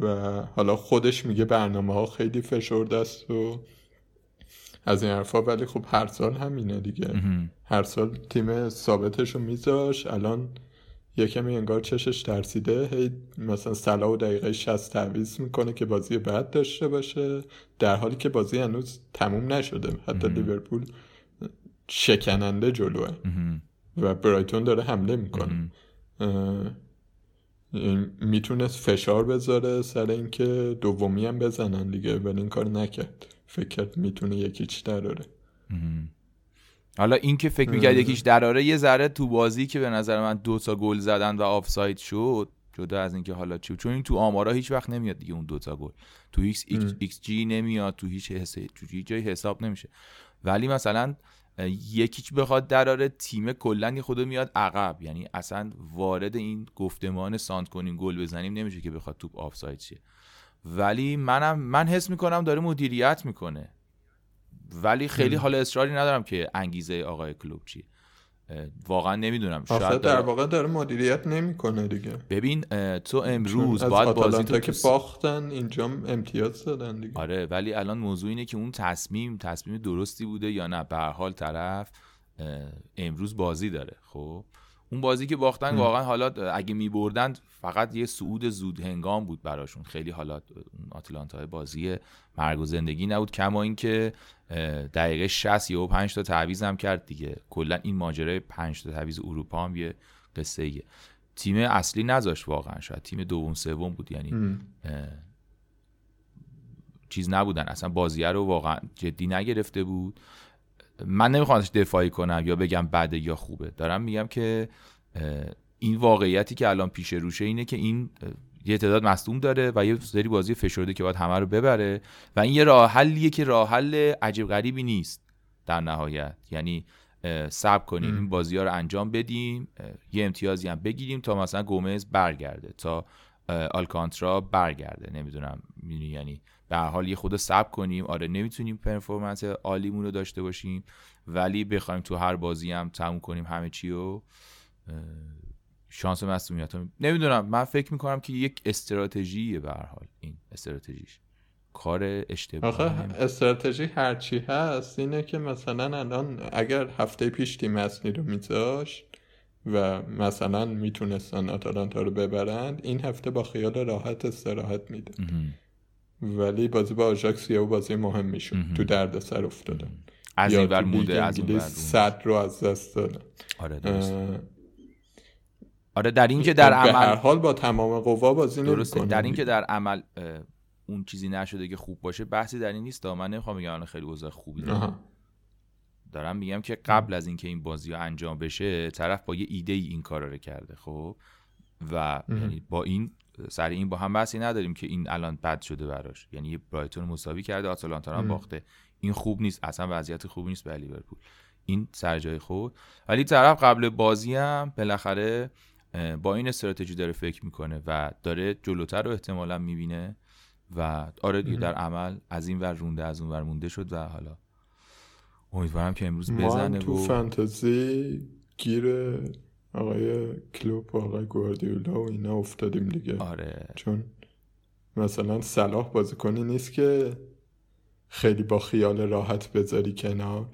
و حالا خودش میگه برنامه ها خیلی فشرده است و از این حرفا ولی خب هر سال همینه دیگه. هر سال تیم ثابتش رو میذاش. الان یکمی انگار چشش ترسیده. هی مثلا سلا و دقیقه 60 تعویض می‌کنه که بازی بعد داشته باشه در حالی که بازی هنوز تموم نشده. حتی لیورپول شکننده جلوه. و برایتون داره حمله می‌کنه. می‌تونست فشار بذاره سر اینکه دومی هم بزنن دیگه ولی این کار نکرد. فکر کرد می‌تونه یکیچ دراره. حالا این که فکر می‌کرد یکیش دراره یه ذره تو بازی که به نظر من دو تا گل زدن و آفساید شد جدا از اینکه حالا چی چون این تو آمارا هیچ وقت نمیاد دیگه اون دوتا گل. تو ایکس, ایکس جی نمیاد تو هیچ حس... تو جای حساب نمیشه. ولی مثلا یکیچ بخواد دراره تیم کلا یه خود میاد عقب. یعنی اصلا وارد این گفتمان سانت کنیم گل بزنیم نمیشه که بخواد توپ آفساید شه. ولی منم من حس می‌کنم داره مدیریت می‌کنه. ولی خیلی حال اصراری ندارم که انگیزه آقای کلوب چیه واقعا نمی‌دونم شاید در واقع داره مدیریت نمی‌کنه دیگه. ببین تو امروز باید بازی تو که باختن اینجا امتیاز دادن دیگه. آره ولی الان موضوع اینه که اون تصمیم تصمیم درستی بوده یا نه. به حال طرف امروز بازی داره خب؟ اون بازی که باختن واقعا حالا اگه میبردن فقط یه صعود زود هنگام بود براشون. خیلی حالا اون آتلانتا بازی مرگ و زندگی نبود. کما اینکه دقیقه 60 یا 5 تا تعویض هم کرد دیگه. کلا این ماجرای 5 تا تعویض اروپا هم یه قصه ایه. تیم اصلی نذاشت واقعا شاید تیم دوم سوم بود یعنی چیز نبودن. اصلا بازیه رو واقعا جدی نگرفته بود. من نمی‌خوام دفاعی کنم یا بگم بده یا خوبه. دارم میگم که این واقعیتی که الان پیش روشه اینه که این یه تعداد مصدوم داره و یه سری بازی فشرده که باید همه رو ببره. و این یه راه حلیه که راه حل عجیب غریبی نیست در نهایت. یعنی صبر کنیم این بازی ها رو انجام بدیم یه امتیازی هم بگیریم تا مثلا گومز برگرده تا آلکانترا برگرده. نمی‌دونم یعنی به هر حال یه خود سب کنیم. آره نمی‌تونیم پرفورمنس عالیمون رو داشته باشیم ولی بخوایم تو هر بازی هم تموم کنیم همه چی و شانس مصومیت نمی‌دونم. من فکر می‌کنم که یک استراتژیه به هر حال این استراتژیش. کار اشتباه آخه استراتژی هرچی هست اینه که مثلا الان اگر هفته پیش تیم اصلی رو میذاشت و مثلا می‌تونستن آتالانتا رو ببرند این هفته با خیال راحت استراحت میده. ولی بازی با آژاکس یه بازی مهم می‌شد. تو درد سر افتادن از این ور موده از اون صد رو از دست دادن آره درست آره در این که در عمل هر حال با تمام قوا بازی درسته. در این که در عمل اون چیزی نشده که خوب باشه بحثی در این نیست. من نمی‌خوام بگم خیلی اوضاع خوبی دارم دارم میگم که قبل از اینکه این بازی ها انجام بشه طرف با یه ایده ای این کار رو کرده خب؟ و یعنی با این سر این با هم بحثی نداریم که این الان بد شده براش. یعنی برایتون مساوی کرده آتالانتا هم باخته. این خوب نیست. اصلا وضعیت خوبی نیست برای لیورپول. این سر جای خود. ولی طرف قبل بازی هم بالاخره با این استراتژی داره فکر می‌کنه و داره جلوتر رو احتمالا می‌بینه و آره دیگه در عمل از این ور رونده از اون ور مونده شد و حالا امیدوارم که امروز بزنه تو فانتزی گیر آقای کلوب و آقای گواردیولا و اینا افتادیم دیگه. آره. چون مثلا صلاح بازیکنی نیست که خیلی با خیال راحت بذاری کنار.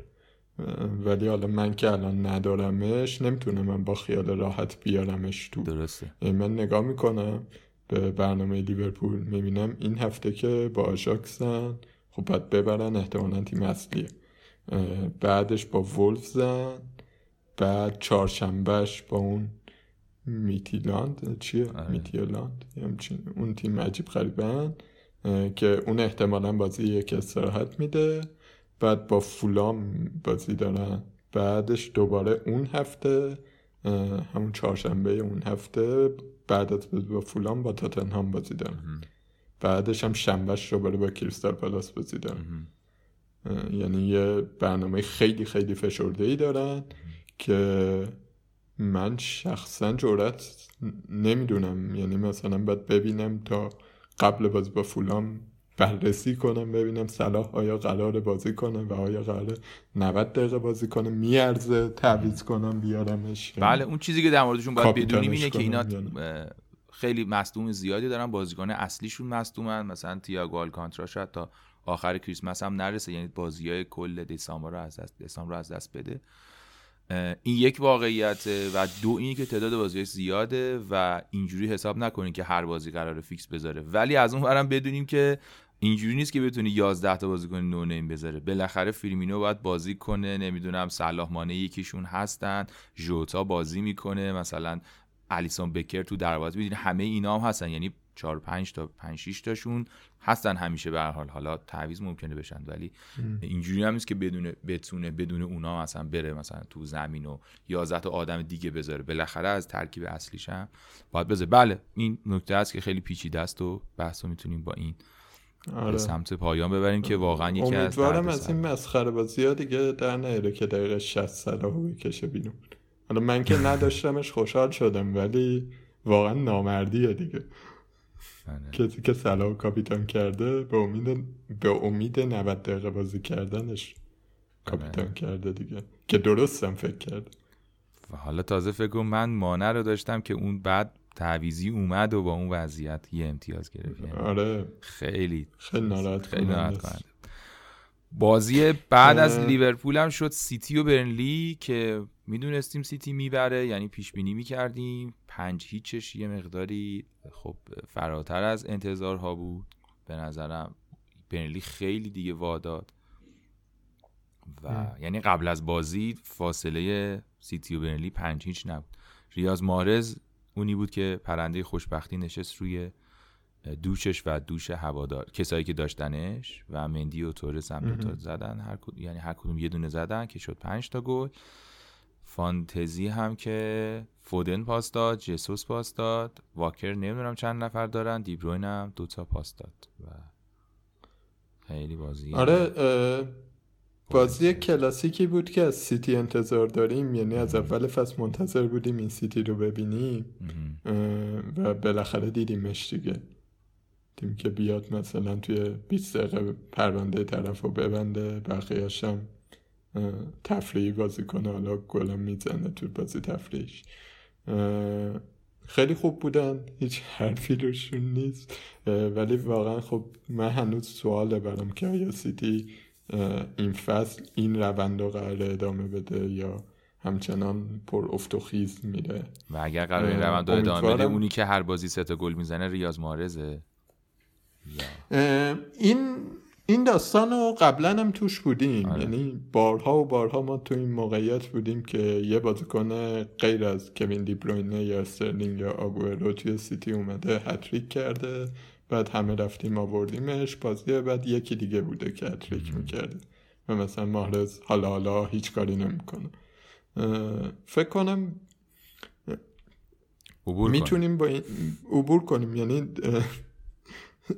ولی حالا من که الان ندارمش نمی‌تونم من با خیال راحت بیارمش تو درسته من نگاه می‌کنم به برنامه لیورپول می‌بینم این هفته که با آژاکسن خب باید ببرن احتمالا تیم اصلیه بعدش با ولفزن بعد چهارشنبهش با اون میتیلاند چیه؟ آره. میتیلاند اون تیم عجیب خریبن که اون احتمالا بازی یک استراحت میده بعد با فولام بازی دارن. بعدش دوباره اون هفته همون چهارشنبه اون هفته بعد از با فولام با تاتنهام بازی دارن. بعدش هم شنبهش دوباره با کریستال پلاس بازی دارن. یعنی یه برنامه خیلی خیلی فشرده ای دارن که من شخصا جورت نمی‌دونم. یعنی مثلا باید ببینم تا قبل بازی با فولام بررسی کنم ببینم صلاح آیا قرار بازی کنه و آیا قرار 90 دقیقه بازی کنه. میارزه تعویض کنم بیارمش. بله اون چیزی که در موردشون باید بدونیم اینه که اینا خیلی مصدوم زیادی دارن بازیکن اصلیشون مصدومن. مثلا تییاگو آلکانترا شاید تا آخر کریسمس هم نرسه یعنی بازی های کل دسامبر رو از دست دسامبر رو از دست بده. این یک واقعیت و دو اینی که تعداد بازی زیاده و اینجوری حساب نکنید که هر بازی قرار فیکس بذاره. ولی از اون برم بدونیم که اینجوری نیست که بتونی 11 تا بازیکن نو نیم بذاره. بالاخره فیرمینو باید بازی کنه نمی‌دونم صلاح مانه یکیشون هستن ژوتا بازی می‌کنه مثلا الیسون بکر تو دروازه می‌دونی همه اینا هم هستن. یعنی 4 5 تا 5 6 تاشون هستن همیشه به هر حال. حالا تعویض ممکنه بشن ولی اینجوری هم نیست که بدون بتونه بدون اونا مثلا بره مثلا تو زمین و 11 تا آدم دیگه بذاره. بالاخره از ترکیب اصلیش هم باید بذاره. بله این نکته است که خیلی پیچیده است و بحثو می‌تونیم با این آره. به سمت پایان ببریم که واقعا یکی از امیدوارم از این مسخره بازی ها دیگه در نیاره که دقیقه 60 صلاحو بکشه بیرون حالا من که نداشتمش خوشحال شدم ولی واقعا نامردیه دیگه بله. کسی که صلاح کاپیتان کرده به امید به امید 90 دقیقه بازی کردنش کاپیتان بله. کرده دیگه که درستم فکر کرده و حالا تازه فکر من مانع رو داشتم که اون بعد تعویزی اومد و با اون وضعیت یه امتیاز گرفت. یعنی آره. خیلی خیلی ناراحت خیلی ناراحت کننده. بازی بعد از لیورپول هم شد سیتی و برنلی که می‌دونستیم سیتی می‌بره یعنی پیش بینی می‌کردیم. پنج هیچش یه مقداری خب فراتر از انتظارها بود. به نظرم برنلی خیلی دیگه واداد و یعنی قبل از بازی فاصله سیتی و برنلی پنج هیچ نبود. ریاض مارز اونی بود که پرنده خوشبختی نشست روی دوشش و دوش هوادار کسایی که داشتنش و مندی و تورس هم دوتا زدن. هر یعنی هر کدوم یه دونه زدن که شد پنج تا گل. فانتزی هم که فودن پاس داد جسوس پاس داد. واکر نمی‌دونم چند نفر دارن. دیبروین هم دوتا پاس داد و خیلی بازی آره بازی کلاسیکی بود که از سیتی انتظار داریم یعنی از اول فصل منتظر بودیم این سیتی رو ببینیم. و بالاخره دیدیمش دیگه. تیم که بیاد مثلا توی 20 دقیقه پرونده طرف رو ببنده بقیهش هم تفریحی بازی کنه حالا گلم می‌زنه تو بازی تفریحش. خیلی خوب بودن هیچ حرفی روشون نیست. ولی واقعا خب من هنوز سواله برام که آیا سیتی این فصل این روند رو قرار ادامه بده یا همچنان پر افت و خیز میره؟ و اگر قرار این روند ادامه بده اونی که هر بازی سه گل می‌زنه ریاض محرزه. این این داستان رو قبلا هم توش بودیم. آره. یعنی بارها و بارها ما تو این موقعیت بودیم که یه بازیکن غیر از کوین دیبروینه یا استرلینگ یا آگورو توی سیتی اومده هتریک کرده. بعد همه رفتیم آوردیمش. بازی بعد یکی دیگه بوده که هتریک می‌کرده. و مثلا مارز حالا حالا هیچ کاری نمی‌کنه. فکر کنم می‌تونیم با این عبور کنیم. یعنی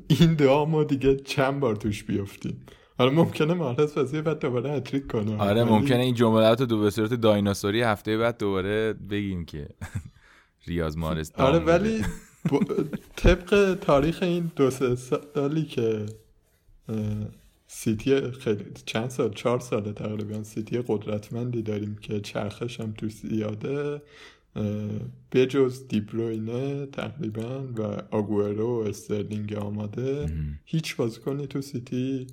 این دعا ما دیگه چند بار توش بیافتیم حالا ممکنه مهارت وزیر بعد دوباره هتریک کنه. آره ممکنه این جملات رو دو به صورت دایناسوری هفته بعد دوباره بگیم که ریاض محرز آره ولی طبق تاریخ این دو سه سالی که سیتی خیلی چند سال؟ چهار ساله تقریبا سیتی قدرتمندی داریم که چرخش هم توش زیاده بجز دیبروینه تقریبا و آگورو و استرلینگ آماده. هیچ بازیکنی تو سیتی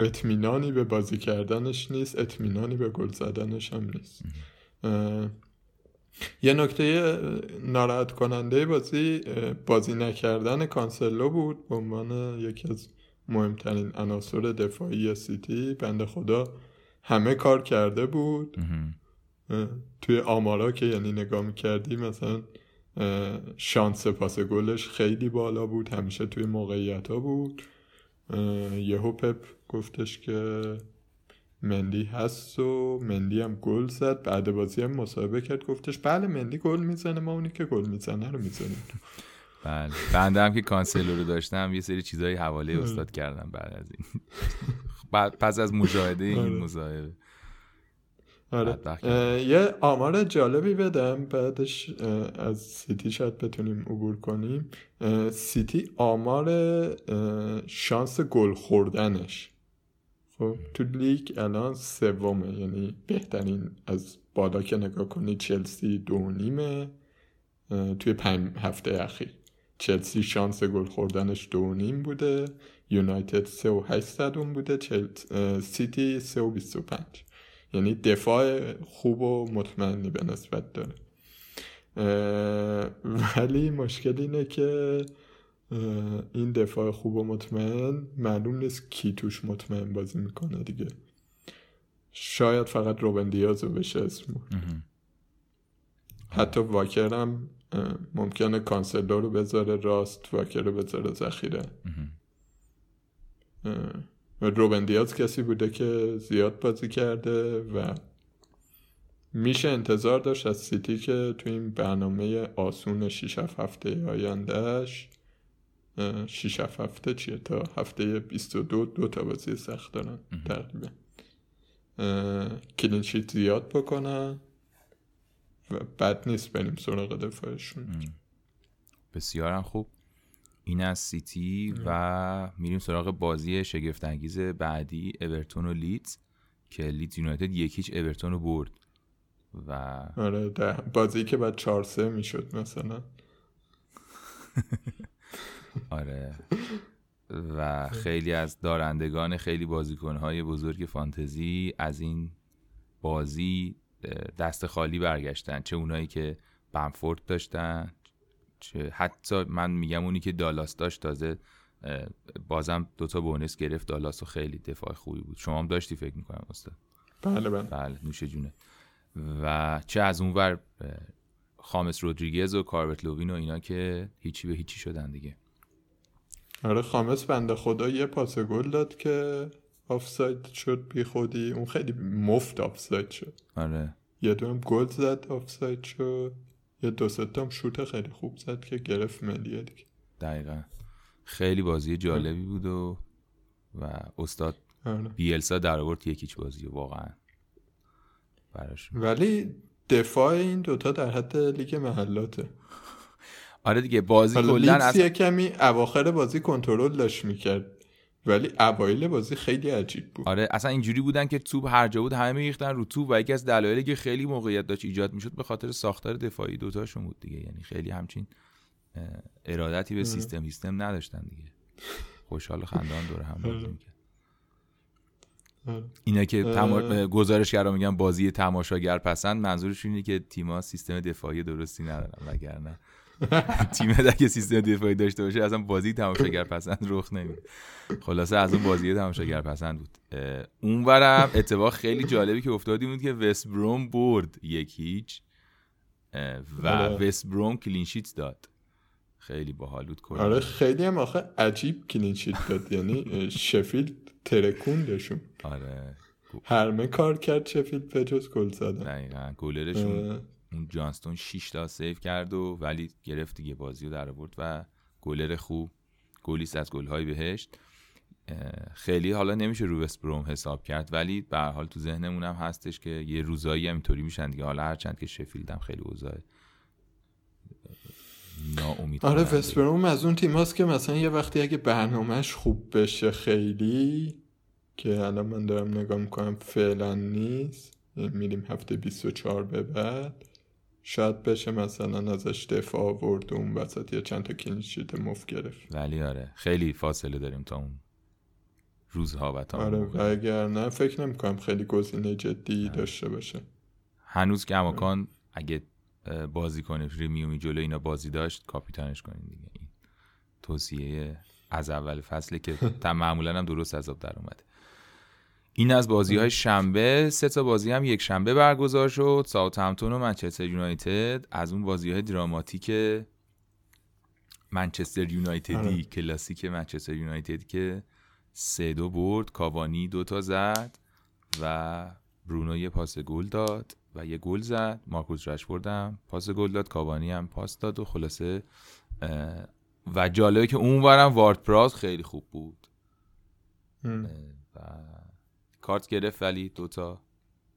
اطمینانی به بازی کردنش نیست اطمینانی به گل زدنش هم نیست. یه نکته ناراحت کننده بازی بازی نکردن کانسلو بود به عنوان یکی از مهمترین عناصر دفاعی سیتی. بنده خدا همه کار کرده بود. توی آمارا که یعنی نگاه می‌کردی مثلا شانس پاس گلش خیلی بالا بود همیشه توی موقعیت ها بود یهو پپ گفتش که مندی هست و مندی هم گل زد. بعد بازی هم مصاحبه کرد. گفتش بله مندی گل می‌زنه. ما اونی که گل می‌زنه رو می‌زنیم. بله. بنده هم که کانسلو رو داشتم یه سری چیزای حواله استاد کردم بعد از این. بعد پس از مشاهده این آره. مصاحبه. آره. یه آمار جالبی بدم. بعدش از سیتی شاید بتونیم عبور کنیم. سیتی آمار شانس گل خوردنش. خب تو لیگ الان سومه یعنی بهترین از بالا که نگاه کنی چلسی دو نیمه توی پنج هفته اخیر. چلسی شانس گل خوردنش دو نیم بوده یونایتد سه و هشت بوده سیتی سه و بیست و پنج. یعنی دفاع خوب و مطمئنی به نسبت داره. ولی مشکل اینه که این دفاع خوب و مطمئن معلوم نیست کی توش مطمئن بازی می‌کنه دیگه. شاید فقط روبن دیازو بشه اسمو حتی واکر هم ممکنه کانسلر رو بذاره راست واکر رو بذاره ذخیره. روبن دیاز کسی بوده که زیاد بازی کرده و میشه انتظار داشت از سیتی که تو این برنامه آسون 6 هفته آیندهش 6 هفته چیه؟ تا هفته 22 دو تا بازی سخت دارن تقریبا. clean sheet زیاد بکنن و بد نیست بریم سراغ دفاعشون. بسیارم خوب. این از سیتی و میریم سراغ بازی شگفت انگیز بعدی اورتون و لیدز که لیدز یونایتد یکیچ اورتون رو برد. و آره بازی که بعد 4 سه می‌شد مثلا. آره. و خیلی از دارندگان خیلی بازیکنهای بزرگ فانتزی از این بازی دست خالی برگشتن. چه اونایی که بنفورد داشتن چه حتی من میگم اونی که دالاس داشت تازه بازم دوتا bonus گرفت. دالاس و خیلی دفاع خوبی بود. شما هم داشتی فکر می‌کنم استاد؟ بله بله. بله نوش جونه. و چه از اون ور خامس رودریگز و کالورت لوین و اینا که هیچی به هیچی شدن دیگه. آره خامس بنده خدا یه پاس گل داد که آفساید شد بی خودی. اون خیلی مفت آفساید شد. آره. یه دونم گل زد آفساید شد. یه دو هم شوت خیلی خوب زد که گرفت ملیه دیگه. دقیقا. خیلی بازی جالبی بود و و استاد آره. بیلسا در آورد یکیچ بازی واقعا ولی دفاع این دوتا در حد لیگ محلاته. آره دیگه بازی کلا از کمی اواخر بازی کنترل داشت می‌کرد ولی اوایل بازی خیلی عجیب بود. آره اصلا اینجوری بودن که توپ هر جا بود همه میریختن رو توپ و یکی از دلایلی که خیلی موقعیت داشت ایجاد می‌شد به خاطر ساختار دفاعی دوتاشون بود دیگه. یعنی خیلی همچین ارادتی به سیستم سیستم نداشتن دیگه. خوشحال خندان دور هم بازی می‌کرد. اینا که تما... گزارشگرا میگن بازی تماشاگر پسند منظورشون اینه که تیم‌ها سیستم دفاعی درستی ندارن وگرنه تیم اگه سیستم دفاعی داشته باشه اصلا بازی تماشاگر پسند رخ نمیده. خلاصه از اون بازی تماشاگر پسند بود اونورم اتفاق خیلی جالبی که افتادی بود که وست بروم برد یک هیچ و آره. وست بروم کلینشیت داد. خیلی باحال بود آره خیلی هم آخه عجیب clean sheet داد. یعنی شفیلد ترکوندشون آره هرمه کار کرد شفیلد به جز گل زدن. دقیقا گلرشون اون جانستون 6 تا save کرد و ولی گرفت دیگه بازی رو در آورد و گلر خوب گلیست از گلرهای بهشت. خیلی حالا نمیشه رو وست بروم حساب کرد ولی به حال تو ذهنمون هم هستش که یه روزایی هم اینطوری میشن دیگه. حالا هرچند که شفیلد هم خیلی اوضاع ناامید آره وست بروم از اون تیم هاست که مثلا یه وقتی اگه برنامهش خوب بشه خیلی که الان من دارم نگاه می‌کنم فعلا نیست. میریم هفته 24 به بعد. شاید بشه مثلا ازش دفاع آورد اون وسط یا چند تا کلینشیت مف گرفت. ولی آره خیلی فاصله داریم تا اون روزها و تا آره و اگر نه فکر نمی‌کنم خیلی گزینه جدی آره. داشته باشه. هنوز که اماکان اگه بازی کنه ریمیومی جلو اینا بازی داشت کاپیتانش کنین دیگه. این توصیه از اول فصله که معمولا هم درست از آب در اومده. این از بازی های شنبه سه تا بازی هم یک شنبه برگزار شد. ساوثهمپتون و منچستر یونایتد. از اون بازی های دراماتیک منچستر یونایتدی آره. کلاسیک منچستر یونایتد که سه دو برد. کاوانی دو تا زد و برونو یه پاس گل داد و یه گل زد. مارکوس رشفورد هم پاس گل داد. کاوانی هم پاس داد و خلاصه و جالبه که اون ورم وارد پراز خیلی خوب بود. و کارت گرفت ولی دوتا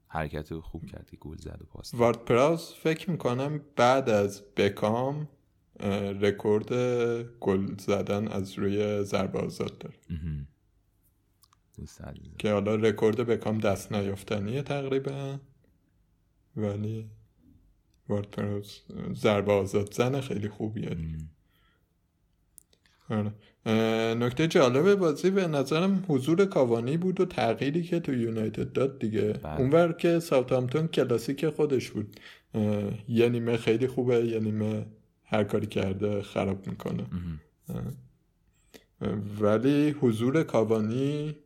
حرکت خوب کرد گل زد و پاس وارد پراز فکر می‌کنم بعد از بکام رکورد گل زدن از روی ضربه آزاد داره. که حالا رکورد بکام دست نیافتنیه تقریبا ولی وارد پراوز ضربه آزاد زن خیلی خوبیه. آره. نکته جالب بازی به نظرم حضور کاوانی بود و تغییری که تو یونایتد داد دیگه. بله. اونور که ساوثهامپتون کلاسیک خودش بود. یه نیمه خیلی خوبه یه نیمه هر کاری کرده خراب می‌کنه. ولی حضور کاوانی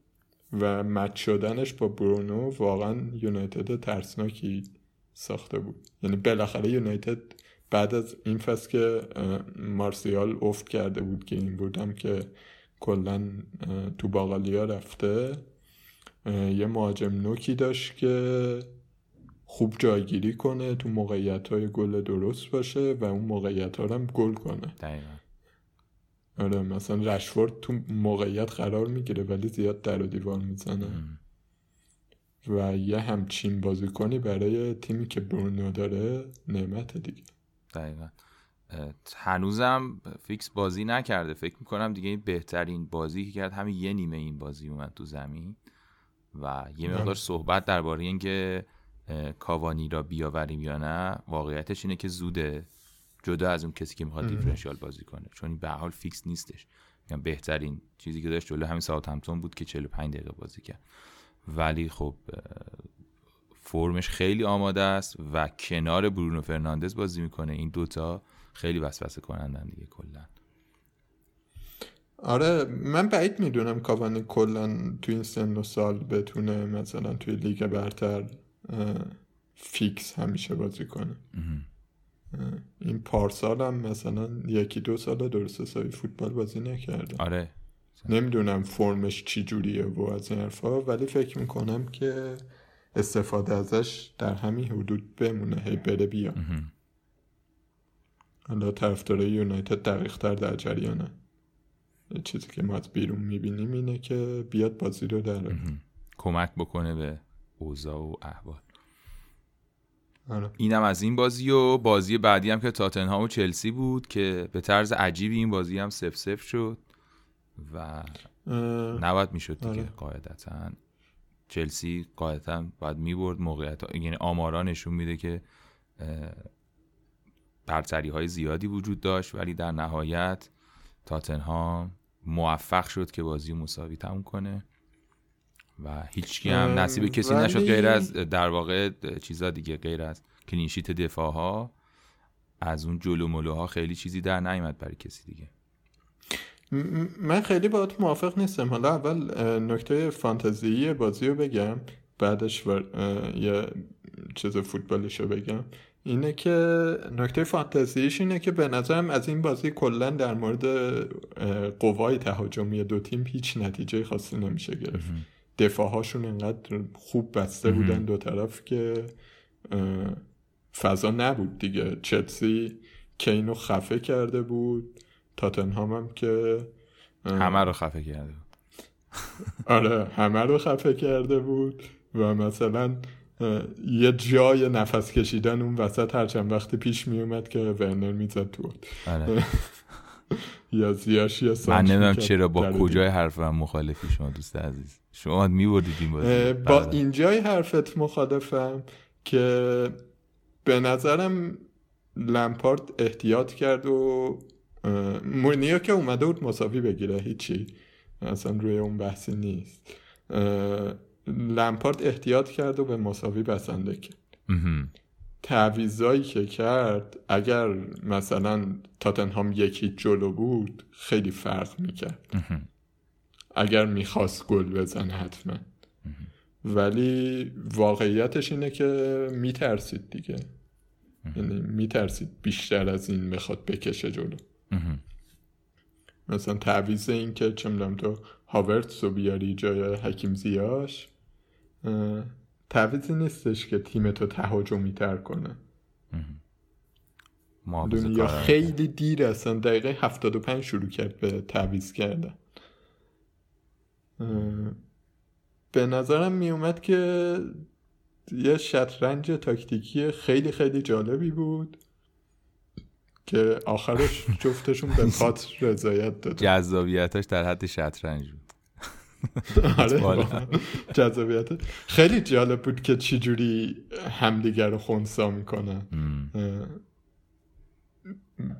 و مچ شدنش با برونو واقعا یونایتد ترسناکی ساخته بود. یعنی بالاخره یونایتد بعد از این فصل که مارسیال افت کرده بود که این بودم که کلا تو باقالیا رفته یه مهاجم نوکی داشت که خوب جایگیری کنه تو موقعیت های گل درست باشه و اون موقعیت ها هم گل کنه. دقیقا. آره مثلا رشفورد تو موقعیت قرار می‌گیره ولی زیاد در و دیوار می‌زنه. و یه همچین بازی کنی برای تیمی که برونو داره نعمت دیگه. دقیقا. هنوزم فیکس بازی نکرده. فکر می‌کنم دیگه بهترین بازی که کرد همین یه نیمه این بازی اومد تو زمین و یه مقدار صحبت درباره اینکه کاوانی را بیاوریم یا نه واقعیتش اینه که زوده جدا از اون کسی که می‌خواد differential بازی کنه. چون این به حال فیکس نیستش. یعنی بهترین چیزی که داشت جلو همین همپتون بود که 45 دقیقه بازی کرد. ولی خب فرمش خیلی آماده است و کنار برونو فرناندز بازی می‌کنه. این دوتا خیلی وسوسه کنندن دیگه کلا. آره من بعید می‌دونم کاوانی کلا تو این سن و سال بتونه مثلا توی لیگ برتر فیکس همیشه بازی کنه. این پارسال هم مثلا یکی دو سال درست حسابی فوتبال بازی نکرده. آره. نمی‌دونم فرمش چی جوریه و از این حرفا ولی فکر می‌کنم که استفاده ازش در همین حدود بمونه. هی بره بیا. حالا طرفدار یونایتد دقیق تر در جریانه چیزی که ما از بیرون می‌بینیم اینه که بیاد بازی رو در کمک بکنه به اوضاع و احوال. آره. اینم از این بازی و بازی بعدی هم که تاتنهام و چلسی بود که به طرز عجیبی این بازی هم سف سف شد و نباید می‌شد دیگه آره. قاعدتا. چلسی قاعدتا باید می‌برد. موقعیت یعنی آمارا نشون میده که برتری های زیادی وجود داشت. ولی در نهایت تاتنهام موفق شد که بازی مساوی تموم کنه و هیچکی هم نصیب کسی نشد غیر از در واقع چیزا دیگه غیر از کلینشیت دفاع ها از اون جلو ملوها خیلی چیزی در نیامد برای کسی دیگه. من خیلی باید موافق نیستم. حالا اول نکته فانتزیی بازی رو بگم. بعدش یه چیز فوتبالیش رو بگم. اینه که نکته فانتزیش اینه که به نظرم از این بازی کلا در مورد قوای تهاجمی دو تیم هیچ نتیجه خاصی نمیشه گرفت. دفاعهاشون انقدر خوب بسته بودن دو طرف که فضا نبود دیگه. چلسی کینو خفه کرده بود. تاتنهام هم که همه رو خفه کرده بود. آره همه رو خفه کرده بود و مثلا یه جای نفس کشیدن اون وسط هر چند وقتی پیش می اومد که ورنر می‌زد تو آره. یا زیاش یا من نمی‌دونم چرا با کجای حرفم مخالفی شما دوست عزیز؟ شما میبردید این بازی. با. اینجای حرفت مخالفم که به نظرم لمپارد احتیاط کرد و مورنیا که اومده بود مساوی بگیره هیچی. اصلا روی اون بحثی نیست. لمپارد احتیاط کرد و به مساوی بسنده کرد. تعویزایی که کرد اگر مثلا تاتنهام یکی جلو بود خیلی فرق می‌کرد. اگر می‌خواست گل بزنه حتما. ولی واقعیتش اینه که میترسید دیگه. یعنی میترسید بیشتر از این می‌خواد بکشه جلو. مثلا تعویز این که چه می‌دونم تو هاورتس رو بیاری جای حکیم زیاش تعویزی نیستش که تیم تو تهاجمی تر کنه. یا خیلی دیر اصلا دقیقه 75 شروع کرد به تعویز کردن. به نظرم میومد که یه شطرنج تاکتیکی خیلی خیلی جالبی بود. که آخرش جفتشون به پات رضایت داد جذابیتش در حد شطرنج بود. آره. جذابیت خیلی جالب بود که چجوری همدیگر رو خونسا می‌کنن.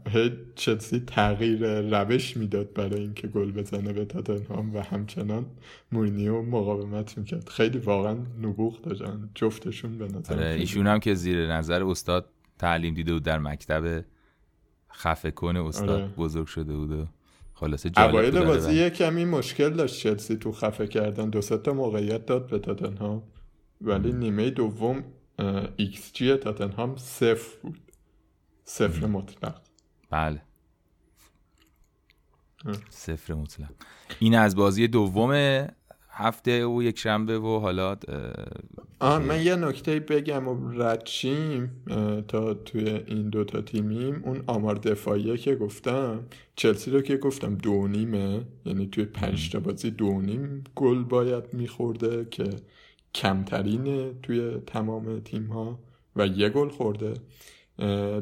هی چلسی تغییر روش می‌داد برای اینکه گل بزنه به تاتنهام و همچنان مورینیو مقاومت می‌کرد. خیلی واقعا نبوغ داشتن. جفتشون به نظر آره ایشون هم که زیر نظر استاد تعلیم دیده بود در مکتب خفه کنه استاد آره. بزرگ شده بود خلاصه اوایل بازی یه کمی مشکل داشت چلسی تو خفه کردن. دو تا موقعیت داد به تاتنهام. ولی نیمه دوم ایکس جی تاتنهام صفر بود. صفر مطلق. بله. صفر مطلق. این از بازی دوم هفته و یک شنبه و حالا آه من یه نکته بگم و ردشیم تا توی این دوتا تیمیم. اون آمار دفاعیه که گفتم چلسی رو که گفتم دو نیمه یعنی توی پنج تا بازی دو نیم گل باید میخورده که کمترینه توی تمام تیم ها و یه گل خورده.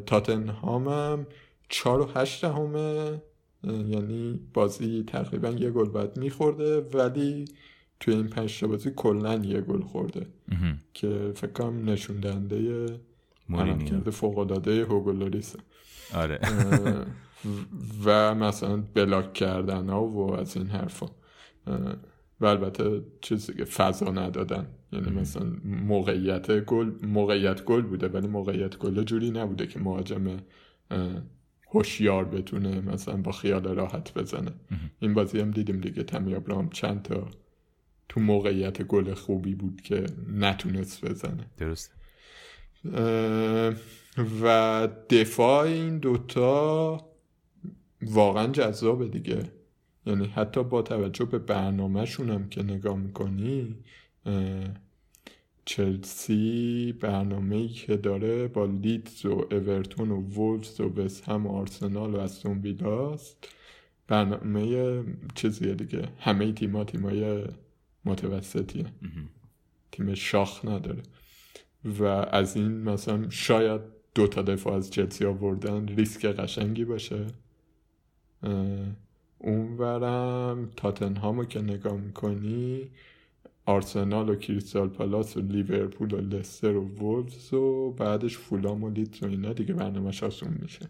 تاتنهام هم چار و هشت همه یعنی بازی تقریبا یه گل باید میخورده. ولی توی این پنج بازی کلا یه گل خورده. که فکر کنم نشون دهنده کرده فوق العاده هوگولوریس آره و مثلا بلاک کردن ها و از این حرفا. و البته چیزی که فضا ندادن. یعنی مثلا موقعیت گل موقعیت گل بوده ولی موقعیت گل جوری نبوده که مهاجم هوشیار بتونه مثلا با خیال راحت بزنه. این بازی هم دیدیم دیگه تمی ابراهام چند تا تو موقعیت گل خوبی بود که نتونست بزنه. درست و دفاع این دوتا واقعا جذابه دیگه. یعنی حتی با توجه به برنامهشون هم که نگاه می‌کنی چلسی برنامه ای که داره با لیدز و اورتون و وولفز و وست هم و آرسنال و استون ویلاست برنامه چیزیه دیگه. همه تیما تیمای متوسطیه. تیم شاخ نداره. و از این مثلا شاید دو تا دفاع از چلسی آوردن ریسک قشنگی باشه. اونورم تاتنهامو که نگاه می‌کنی آرسنال و کریستال پالاس و لیورپول و لستر و وولفز و بعدش فولام و لیدز و اینا دیگه برنامهش آسون میشه.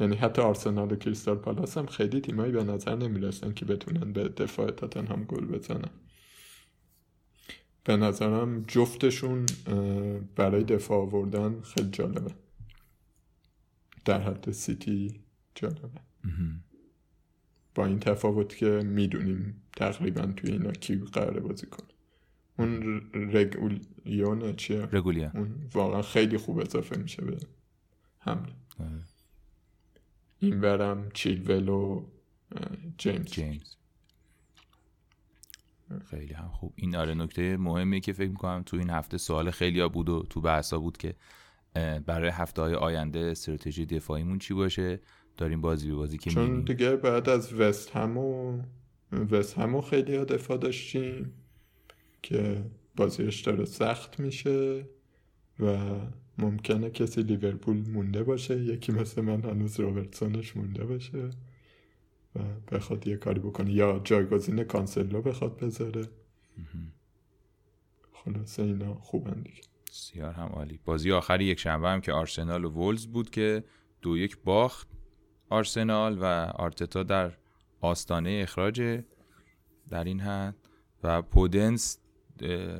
یعنی حتی آرسنال و کریستال پالاس هم خیلی تیمایی به نظر نمی‌رسن که بتونن به دفاع تاتنهام گل بزنن. به نظرم جفتشون برای دفاع آوردن خیلی جالبه. در حد سیتی جالبه. با این تفاوت که می‌دونیم تقریبا توی اینا کی قراره بازی کنه. اون رگولیون چیه؟ رگولیون اون واقعا خیلی خوب اضافه میشه به حمله. این برم چیلول و جیمز. جیمز. خیلی هم خوب. این آره نکته مهمی که فکر می‌کنم تو این هفته سوال خیلی ها بود و تو بحثا بود که برای هفته های آینده استراتژی دفاعیمون چی باشه؟ داریم بازی به بازی که چون دیگه بعد از وست همو وست همو خیلی ها دفاع داشتیم که بازیش داره سخت میشه و ممکنه کسی لیورپول مونده باشه یکی مثل من هنوز روبرتسونش مونده باشه. و بخواد یه کاری بکنه. یا جایگزین کانسلو بخواد بذاره. خلاصه اینا خوبن دیگه. سیار هم عالی. بازی آخری یک شنبه هم که آرسنال و وولز بود که دو یک باخت آرسنال و آرتتا در آستانه اخراج در این حد. و پودنس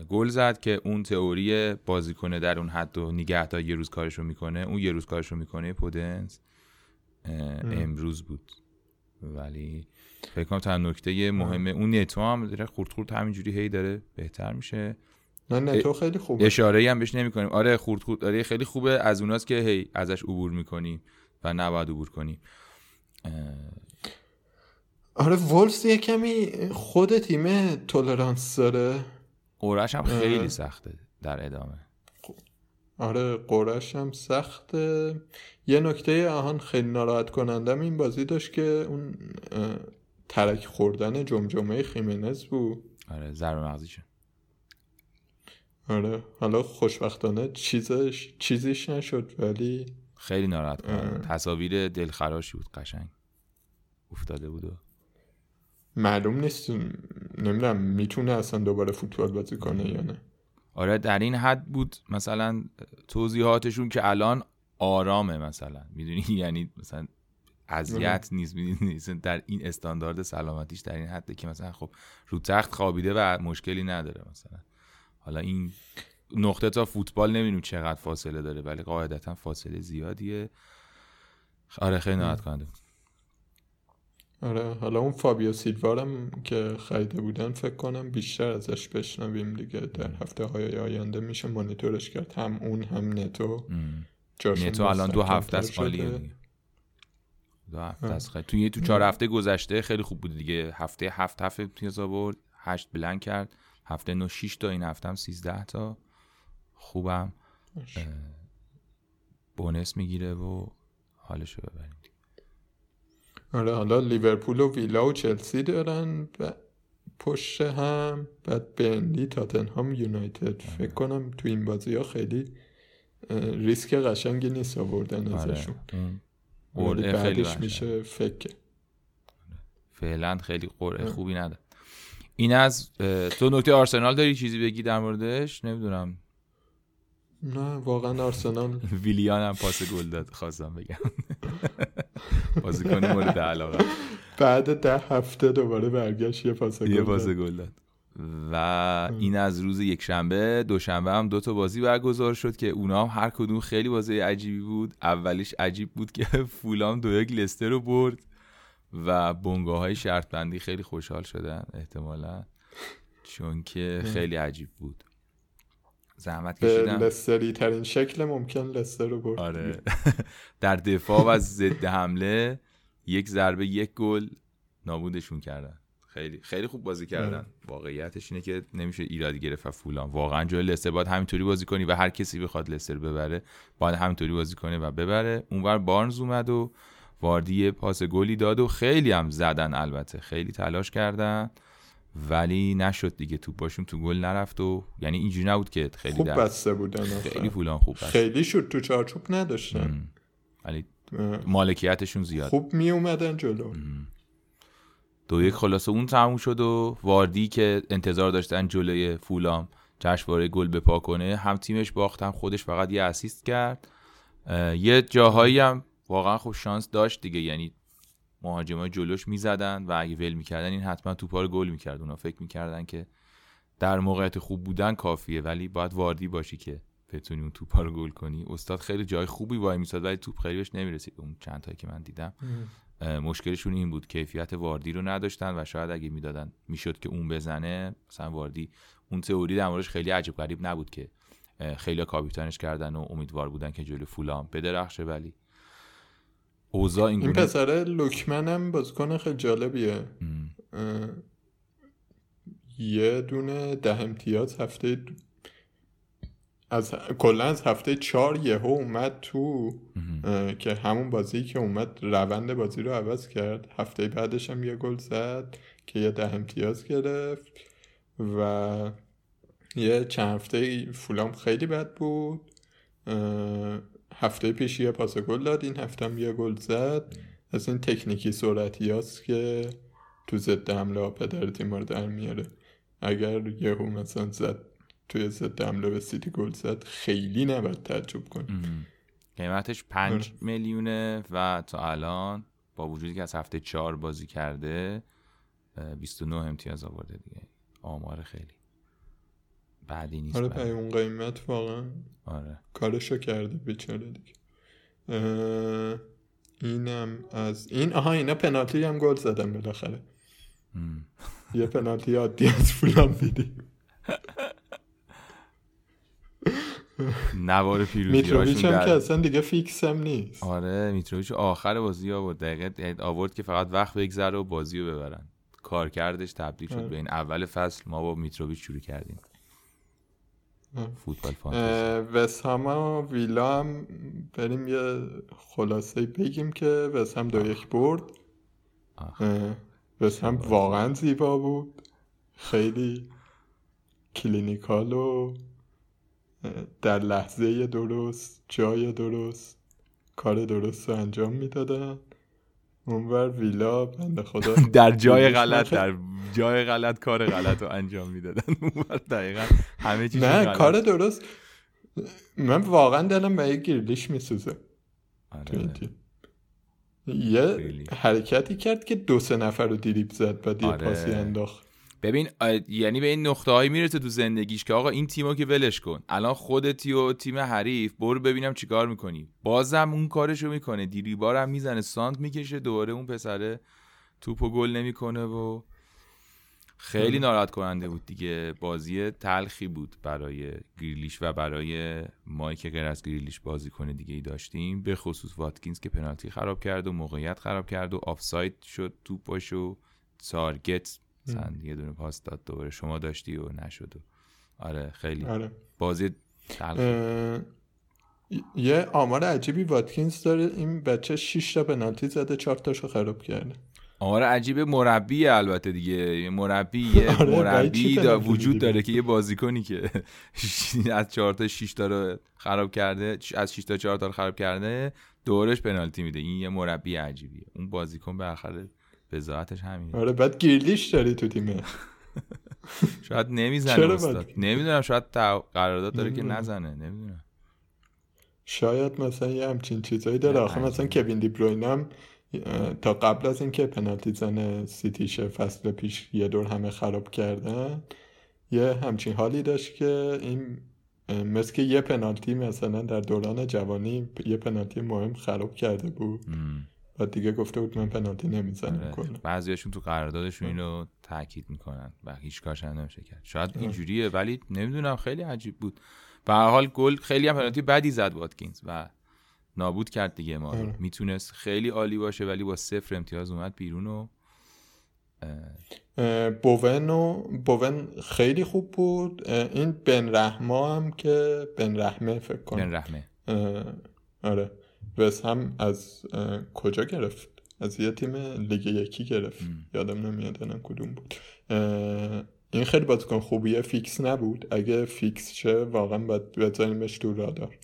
گل زد که اون تئوری بازیکن در اون حد و نگه تا یه روز کارشو می‌کنه اون یه روز کارشو می‌کنه پودنس امروز بود. ولی فکر کنم تا نکته مهمه اون نتو هم داره خورد خورد همینجوری هی داره بهتر میشه. نه نتو خیلی خوبه. اشاره هم بهش نمی‌کنیم. آره خورد خورد آره خیلی خوبه از اوناست که هی ازش عبور می‌کنیم و نباید عبور کنیم آره وولفز یه کمی خود تیم تولرانس داره. قرش هم خیلی سخته در ادامه. آره قرش هم سخته. یه نکته آهان خیلی ناراحت کنندم این بازی داشت که اون ترک خوردن جمجمه خیمنز بود. آره ضربه مغزیشه. آره حالا خوشبختانه چیزش چیزیش نشد ولی خیلی ناراحت کننده تصاویر دلخراشی بود قشنگ. افتاده بود و معلوم نیست نمی‌دونم می‌تونه اصلا دوباره فوتبال بازی کنه یا نه. آره در این حد بود مثلا توضیحاتشون که الان آرامه مثلا. می‌دونی؟ یعنی مثلا اذیت نیست می‌دونی؟ در این استاندارد سلامتیش در این حده که مثلا خب رو تخت خوابیده و مشکلی نداره مثلا. حالا این نقطه تا فوتبال نمی‌دونیم چقدر فاصله داره ولی قاعدتا فاصله زیادیه. آره خیلی نهایت کننده. آره حالا اون فابیو سیلوارم که خریده بودن فکر کنم بیشتر ازش بشنویم دیگه. در هفته های آینده میشه مانیتورش کرد. هم اون هم نتو. نتو الان دو هفته است عالیه دو هفته است خیلی توی تو چهار هفته گذشته خیلی خوب بود دیگه. هفته هفت هفته امتیاز آورد. هشت بلند کرد. هفته نو 6 تا. این هفته هم 13 تا. خوبم. بونس می‌گیره و حالشو ببریم. آره حالا لیورپول و ویلا و چلسی دارن و پشت هم بعد بنلی تاتنهام یونایتد. فکر کنم تو این بازی ها خیلی ریسک قشنگی نیست آوردن آره. ازشون. آره. بعدش میشه فکر. فعلا خیلی قرعه خوبی نداره. این از تو نکته آرسنال داری چیزی بگی در موردش؟ نمی‌دونم. نه واقعا آرسنال. ویلیان هم پاس گل داد خواستم بگم. بازیکن مورد علاقه. بعد ده هفته دوباره برگشت یه پاس گل یه پاس گل داد. و این از روز یک شنبه دوشنبه هم دو تا بازی برگزار شد که اونا هم هر کدوم خیلی بازی عجیبی بود. اولیش عجیب بود که فولام دو یک لستر رو برد و بونگاه های شرط بندی خیلی خوشحال شدن احتمالا. چون که خیلی عجیب بود. زحمت کشیدم لستری ترین شکل ممکن لستر رو برد آره. در دفاع و ضد حمله یک ضربه یک گل نابودشون کردن. خیلی خیلی خوب بازی کردن. آره. واقعیتش اینه که نمیشه ایرادی گرفت فولان. واقعا جای لستر باید همینطوری بازی کنی و هر کسی بخواد لستر ببره باید همینطوری بازی کنه و ببره. اونور بارنز اومد و واردی پاس گلی داد و خیلی هم زدن البته. خیلی تلاش کردن. ولی نشد دیگه توپاشون تو گل نرفت و یعنی اینجوری نبود که خیلی خوب بسته بودن خیلی فولان خوب بسته. خیلی شد تو چارچوب نداشتن. ولی مالکیتشون زیاد. خوب می اومدن جلو. دو یک خلاصه اون تموم شد و واردی که انتظار داشتن جلوی فولام جشنواره گل بپا کنه هم تیمش باخت هم خودش فقط یه اسیست کرد. یه جاهایی هم واقعا خوب شانس داشت دیگه یعنی مهاجمای جلوش می‌زدن و اگه ول می‌کردن این حتما توپا رو گل می‌کرد. اونا فکر می‌کردن که در موقعیت خوب بودن کافیه ولی باید واردی باشی که بتونی اون توپا رو گل کنی. استاد خیلی جای خوبی وای میساد ولی توپ خیلی بهش نمی‌رسید. اون چند تایی که من دیدم. مشکلشون این بود کیفیت واردی رو نداشتن و شاید اگه می‌دادن می‌شد که اون بزنه مثلا واردی اون تئوری در خیلی عجیب غریب نبود که خیلی کاپیتانش کردن و امیدوار بودن که جلو فولام بدرخشه. ولی اوضاع این, این پسره لوکمن هم بازیکن خیلی جالبیه. یه دونه ده امتیاز هفته از کلا از هفته چهار یهو اومد تو که همون بازی که اومد روند بازی رو عوض کرد. هفته بعدش هم یه گل زد که یه ده امتیاز گرفت و یه چند هفته فولام خیلی بد بود. هفته پیش یه پاس گل داد این هفته هم یه گل زد. از این تکنیکی سرعتی هست که تو ضد حمله پدر تیم رو در میاره. اگر یهو مثلا زد توی ضد حمله به سیتی گل زد خیلی نباید تعجب کنی. قیمتش پنج آره. میلیونه و تا الان با وجودی که از هفته چهار بازی کرده 29 امتیاز آورده دیگه. آمار خیلی. بعدی نیست آره اون قیمت واقعا آره. کارشو کرده بیچاره دیگه. اینم از این آها اینا پنالتی هم گل زدن بالاخره. یه پنالتی عادی از فولام دیدی نوار پیروزی میتروویچ هم که اصلا دیگه فیکس هم نیست. آره میتروویچ آخر بازی آورد دقیقه آورد که فقط وقت بگذره و بازی رو ببرن. کار کردش تبدیل شد به این اول فصل. ما با میتروویچ شروع کردیم. فوتبال فانتزی. و ویلا هم بریم یه خلاصه بگیم که وست هم دو یک برد. وست هم واقعا زیبا بود. خیلی clinical و در لحظه درست جای درست کار درست رو انجام می‌دادن. اونور ویلا بنده خدا. در جای غلط در جای غلط کار غلط رو انجام می‌دادن. اونور دقیقا همه چیز نه کار درست. من واقعا دلم به یه گیرلیش میسوزه. آره. یه حرکتی کرد که دو سه نفر رو دیریب زد و یه آره. پاسی انداخت. ببین یعنی به این نقطه هایی می‌رسه تو زندگیش که آقا این تیمو که ولش کن. الان خودتی و تیم حریف برو ببینم چیکار می‌کنی. بازم اون کارشو می‌کنه. دیریبارم می‌زنه سانت می‌کشه دوباره اون پسره توپو گل نمی‌کنه و خیلی ناراحت کننده بود دیگه. بازی تلخی بود برای گریلیش و برای مایی که غیر از گریلیش بازی کنه دیگه ای داشتیم. به خصوص واتکینز که پنالتی خراب کرد و موقعیت خراب کرد و آفساید شد توپاش و تارگت مثلا یه دونه پاس داد دوباره. شما داشتی و نشد و. آره خیلی. آره. بازی یه آمار عجیبی واتکینز داره. این بچه 6 تا پنالتی زده 4 تاشو خراب کرده. آمار عجیب مربی البته دیگه. مربی یه آره مربی دا وجود داره که یه بازیکنی که از 4 تا 6 تا رو خراب کرده از 6 تا 4 تا رو خراب کرده دورش پنالتی میده. این یه مربی عجیبیه. اون بازیکن بالاخره بزاعتش همین آره بعد گیرلیش داری تو تیمه. شاید نمی‌زنه استاد. نمی‌دونم شاید قرارداد داره که نزنه نمی‌دونم. شاید مثلا یه همچین چیزایی داره. آخه مثلا کوین دی بروینم تا قبل از اینکه پنالتی زن سیتیشه فصل پیش یه دور همه خراب کردن یه همچین حالی داشت که این مثل که یه پنالتی مثلا در دوران جوانی یه پنالتی مهم خراب کرده بود. و دیگه گفته بود من پنالتی نمی‌زنم آره. کلا. بعضیاشون تو قراردادشون اینو تاکید می‌کنن و هیچ کارش نمیشه کرد. شاید اینجوریه ولی نمی‌دونم خیلی عجیب بود. به هر حال گل خیلی هم پنالتی بدی زد واتکینز و نابود کرد دیگه ما آره. می‌تونست خیلی عالی باشه ولی با صفر امتیاز اومد بیرون و بوون و بوون خیلی خوب بود. این بن رحما هم که بن رحمه فکر کنم. بن رحمه. آره. وست هم از کجا گرفت؟ از یه تیم لیگ یکی گرفت. یادم نمیاد کدوم بود. این خیلی بازیکن خوبیه. فیکس نبود. اگه فیکس شه واقعا باید بذاریمش تو رادار.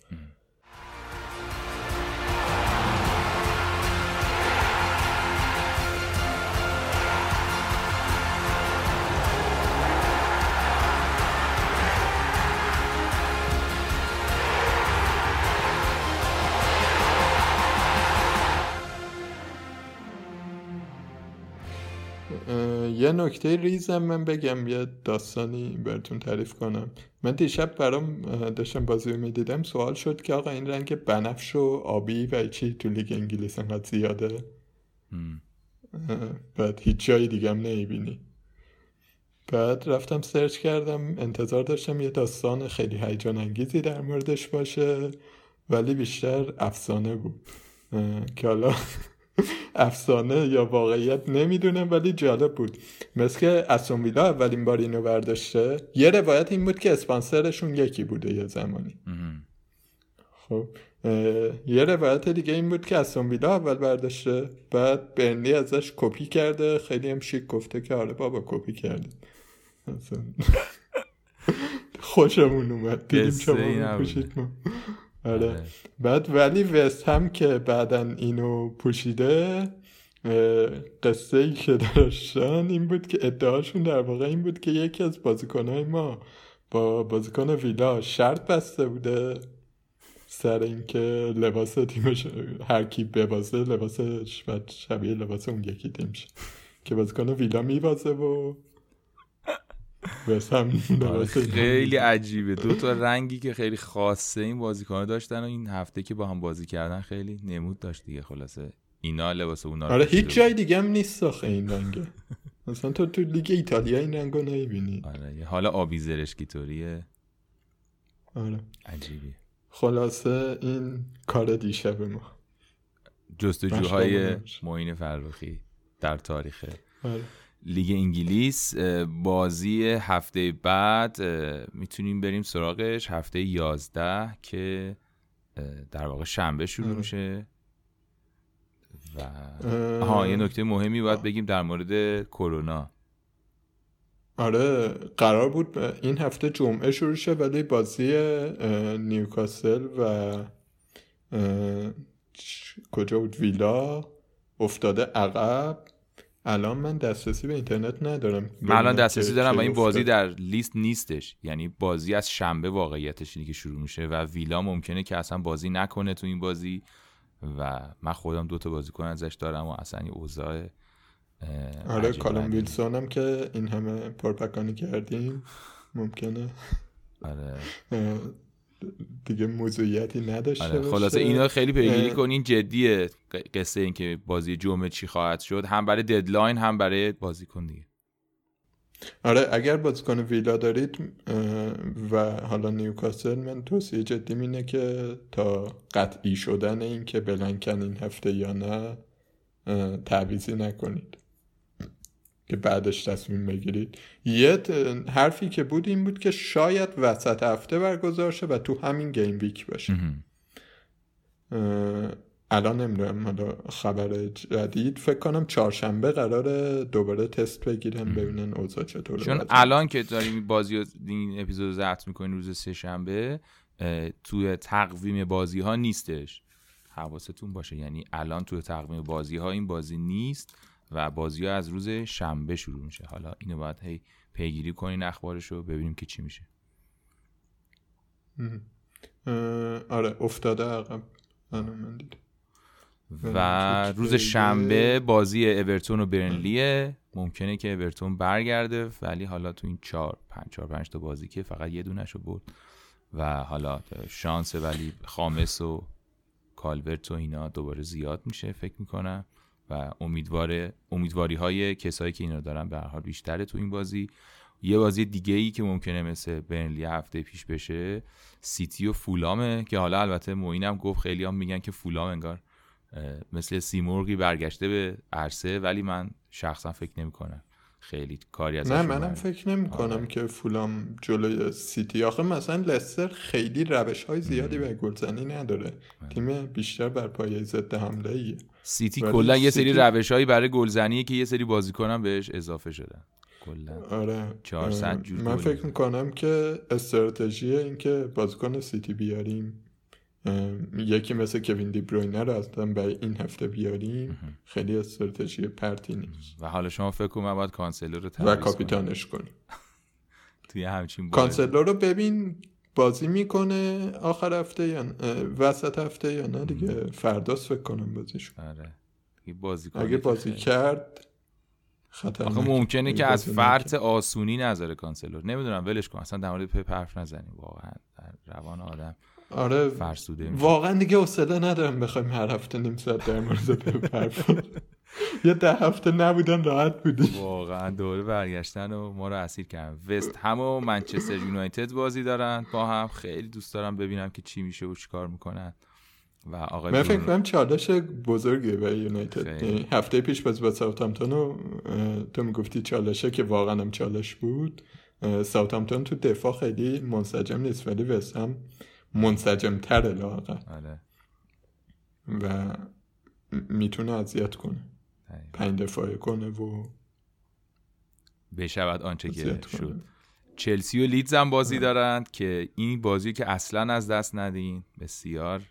یه نکته ریزم من بگم یه داستانی براتون تعریف کنم. من دیشب برام داشتم بازی می‌دیدم سوال شد که آقا این رنگ بنفش و آبی و چی تو لیگ انگلیس انقدر زیاده؟ بعد هیچ جایی دیگه هم نمی‌بینی. بعد رفتم سرچ کردم انتظار داشتم یه داستان خیلی هیجان انگیزی در موردش باشه ولی بیشتر افسانه بود. که حالا افسانه یا واقعیت نمی‌دونم ولی جالب بود. مثل که ویلا اولین بار اینو برداشته یه روایت این بود که اسپانسرشون یکی بوده یه زمانی. خب یه روایت دیگه این بود که ویلا اول برداشته بعد برنلی ازش کپی کرده خیلی هم شیک گفته که آره بابا کپی کرده خوشمون اومد. دیدیم شما ما آره. آره بعد ولی وست هم که بعدا اینو پوشیده قصه ای که داشتن این بود که ادعاشون در واقع این بود که یکی از بازیکنهای ما با بازیکن ویلا شرط بسته بوده سر اینکه لباس تیمش هر کی ببازه لباسش و شبیه لباس اون یکی تیم که بازیکن ویلا میبازه و خیلی عجیبه. دو تا رنگی که خیلی خاصه این بازیکن داشتن و این هفته که با هم بازی کردن خیلی نمود داشت دیگه خلاصه. اینا لباس اونا آره هیچ جای دیگه هم نیست آخه این رنگه مثلا تو تو لیگ ایتالیا این رنگو نمی‌بینی. آره حالا آبی زرشکی طوریه آره. عجیبی خلاصه این کار دیشب ما. جستجوهای معین فرخی در تاریخ. آره. لیگ انگلیس بازی هفته بعد می‌تونیم بریم سراغش. هفته یازده که در واقع شنبه شروع میشه. و ها یه نکته مهمی باید بگیم در مورد کرونا. آره قرار بود این هفته جمعه شروع شه ولی بازی نیوکاسل و کجا بود؟ ویلا افتاده عقب. الان من دسترسی به اینترنت ندارم. من الان دسترسی دارم و این بازی در لیست نیستش. یعنی بازی از شنبه واقعیتش اینه که شروع میشه و ویلا ممکنه که اصلا بازی نکنه تو این بازی و من خودم دو تا بازیکن ازش دارم و اصلا این اوضاع آره کالم ویلسون هم که این همه پرپکانی کردیم. ممکنه. آره. دیگه موضوعیتی نداشته آره خلاصه اینا خیلی پیگیری کنین جدیه قصه این که بازی جمعه چی خواهد شد. هم برای ددلاین هم برای بازیکن دیگه. آره اگر بازیکن ویلا دارید و حالا نیوکاسل من توصیه جدی اینه که تا قطعی شدن این که بلنکن این هفته یا نه تعویزی نکنید. که بعدش تصمیم بگیرید. یه حرفی که بود این بود که شاید وسط هفته برگزار شه و تو همین گیم ویک باشه الان نمی‌دونم حالا خبر جدید. فکر کنم چهارشنبه قرار دوباره تست بگیرن ببینن اوضاع چطوره چون الان که داریم بازی این اپیزود ضبط می‌کنیم روز سه شنبه توی تقویم بازی ها نیستش. حواستون باشه یعنی الان توی تقویم بازی ها این بازی نیست. و بازی ها از روز شنبه شروع میشه. حالا اینو باید هی پیگیری کنین اخبارش رو ببینیم که چی میشه. آره افتاده عقب. من و روز شنبه بازی اورتون و برنلیه. ممکنه که اورتون برگرده ولی حالا تو این چهار پنج چهار پنج تا بازی که فقط یه دونه شو بود و حالا شانس ولی خامس و کالورت و اینا دوباره زیاد میشه فکر می‌کنم. و امیدواره امیدواری های کسایی که اینا دارن به هر حال بیشتره تو این بازی. یه بازی دیگه ای که ممکنه مثل برنلی هفته پیش بشه سیتی و فولامه که حالا البته موینم گفت خیلی هم میگن که فولام انگار مثل سیمرغی برگشته به عرصه ولی من شخصا فکر نمی کنم خیلی کاری از نه منم فکر نمی کنم آره. که فولام جلوی سیتی. آخه مثلا لستر خیلی روش های زیادی به گلزنی نداره. تیم بیشتر بر پایه ضد حمله ایه سیتی کلا یه سری روش هایی برای گلزنی که یه سری بازیکن هم بهش اضافه شدن. کلا. آره 400 جور من فکر می‌کنم که استراتژی این که بازیکن سیتی بیاریم یکی مثل کوین دی بروینه رو اصلا برای این هفته بیاریم خیلی استراتژی پرتی نیست. و حالا شما فکر کنم باید کانسلو رو و کاپیتانش کنیم. توی همچین. کانسلو رو ببین بازی می‌کنه آخر هفته یا وسط هفته یا نه دیگه؟ فرداست فکر کنم بازیش آره. بازی اگه بازی کرد خطرناک. آخه ممکنه که از فرط. آسونی نذاره کانسلر نمی‌دونم ولش کن. اصلا در مورد پپ حرف نزنیم. واقعا در روان آدم آره. فرسوده میشه. واقعا دیگه حوصله ندارم بخوایم هر هفته نیم ساعت در مورد پپ حرف. یه ده هفته نبودن راحت بودیم واقعا دوره برگشتن و ما رو اسیر کردن. وست هم و منچستر یونایتد بازی دارن. با هم خیلی دوست دارم ببینم که چی میشه و چیکار می‌کنن. و آقا من فکر کنم چالش بزرگیه برای یونایتد. یعنی هفته پیش باز با ساوثهامپتون و تو می‌گفتی چالشه که واقعا هم چالش بود. ساوثهامپتون تو دفاع خیلی منسجم نیست ولی وست هم منسجم تره لااقل. آره. و می‌تونه اذیت کنه. پنج دفاعه کنه و بشود آنچه که. شد چلسی و لیدز هم بازی دارند که این بازی که اصلا از دست ندین بسیار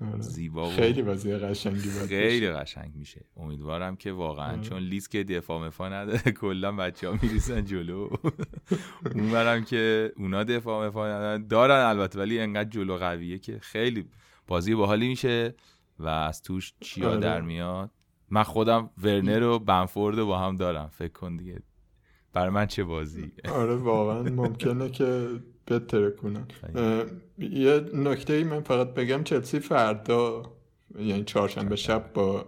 آره. زیبا و خیلی بازی قشنگی باید خیلی. قشنگ میشه امیدوارم که واقعا آره. چون لیز که دفاع مفا نداره کلا بچه ها میریسن جلو اونورم که اونا دفاع مفا ندارن دارن البته ولی انقدر جلو قویه که خیلی بازی باحالی میشه و از توش چیا آره. در میاد من خودم ورنر و بنفورد رو با هم دارم. فکر کن دیگه. برای من چه بازی؟ آره واقعا ممکنه که بهتره کنن یه نکته ای من فقط بگم چلسی فردا یعنی چهارشنبه شب با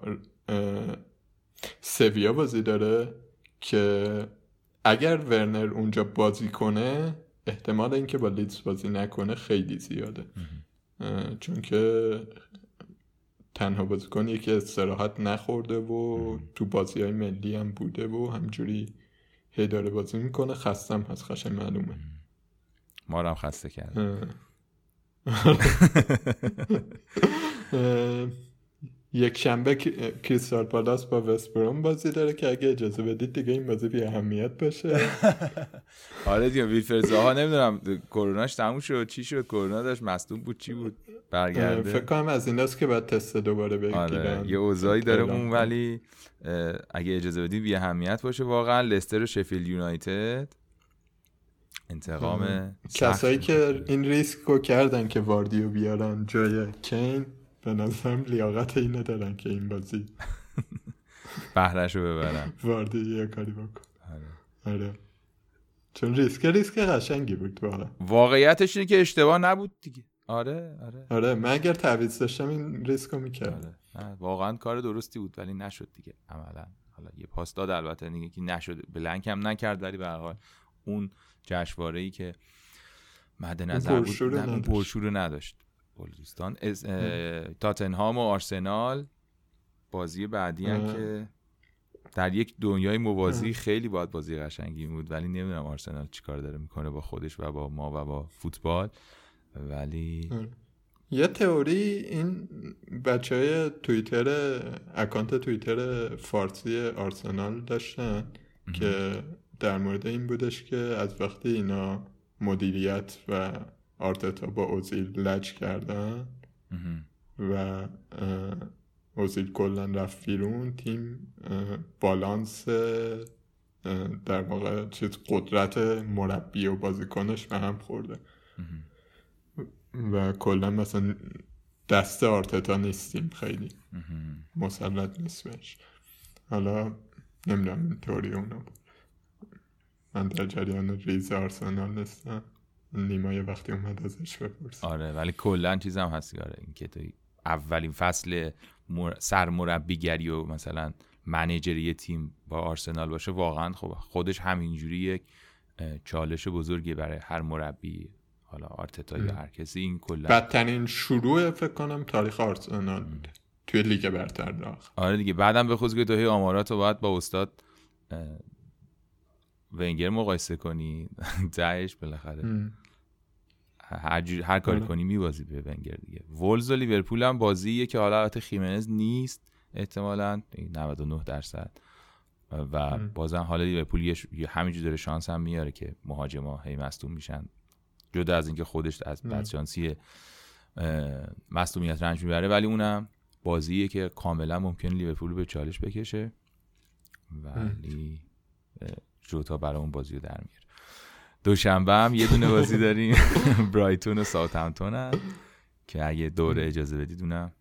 سویا بازی داره که اگر ورنر اونجا بازی کنه احتمال اینکه با لیدز بازی نکنه خیلی زیاده. چون که تنها بازیکنیه که استراحت نخورده و تو بازی های ملی هم بوده و همجوری هی داره بازی می‌کنه. خستم هست خشن معلومه. ما رو هم خسته کرد یک شنبه کریستال پالاس با وستبروم بازی داره که اگه اجازه بدید دیگه این بازی بی اهمیت باشه. آره دیگه ویلفرد زاها نمی‌دونم کروناش تموم شد چی شد کرونا داشت مصدوم بود چی بود؟ اه، فکر برگرده کنم از ایناست که باید تست دوباره بگیرن. آره یه اوضاعی داره اعلام اون. ولی اگه اجازه بدی بی اهمیت باشه. واقعا لستر و شفیلد یونایتد انتقام سخت کسایی. که این ریسک رو کردن که واردیو بیارن جای کین به نظرم لیاقت اینو دارن که این بازی بهرش رو ببرن. واردی یه کاری بکن. آره. آره. چون ریسک ریسک قشنگی بود واقعا واقعیتش اینه که اشتباه نبود دیگه. آره آره. آره من اگر تعویض داشتم این ریسک رو می‌کردم. آره. واقعا کار درستی بود ولی نشد دیگه. عملا. حالا یه پاس داد البته دیگه که نشد. بلنک هم نکرد ولی به هر حال اون جشنواره ای که مد نظر بود اون. پرشور نداشت. اه، تاتنهام و آرسنال بازی بعدی هم اه. که در یک دنیای موازی خیلی باید بازی قشنگی بود ولی نمی‌دونم آرسنال چیکار داره می‌کنه با خودش و با ما و با فوتبال. ولی آره. یه تئوری این بچه های توییتر اکانت توییتر فارسی آرسنال داشتن که در مورد این بودش که از وقتی اینا مدیریت و آرتتا با اوزیل لج کردن. و اوزیل کلا رفت بیرون. تیم بالانس در واقع چیز قدرت مربی و بازیکنش به هم خورده. و کلا مثلا دست آرتتا نیستیم خیلی. مسلط نیست بهش. حالا نمی‌دونم این اونا بود. من در جریان ریز آرسنال نیستم. نیما یه وقتی اومد ازش بپرس آره ولی کلا چیزم هستی آره این که تو اولین فصل مر... سرمربیگری و مثلا منیجری تیم با آرسنال باشه واقعا خب خودش همینجوری یک چالش بزرگی برای هر مربی حالا آرتتا یا هر کسی این کلا بدترین شروع فکر کنم تاریخ آرسنال بوده. توی لیگ برتر داخل. آره دیگه بعدم به خصوص که تو آمارات رو باید با استاد ونگر مقایسه کنی. دهش بالاخره. هر, جور- هر کاری. کنی میبازی به ونگر دیگه. وولز و لیورپول هم بازیه که حالا البته خیمنز نیست احتمالا 99 درصد. و بازم حالا لیورپول همینجور داره شانس هم میاره که مهاجما هی مصدوم میشن. جدا از اینکه خودش از بدشانسی مصدومیت رنج می‌بره ولی اونم بازیه که کاملا ممکن لیورپول به چالش بکشه. ولی جوتا برای اون بازی رو در میاره. دوشنبه هم یه دونه بازی داریم. برایتون و ساوثهمپتون که اگه دوره اجازه بدید اونم.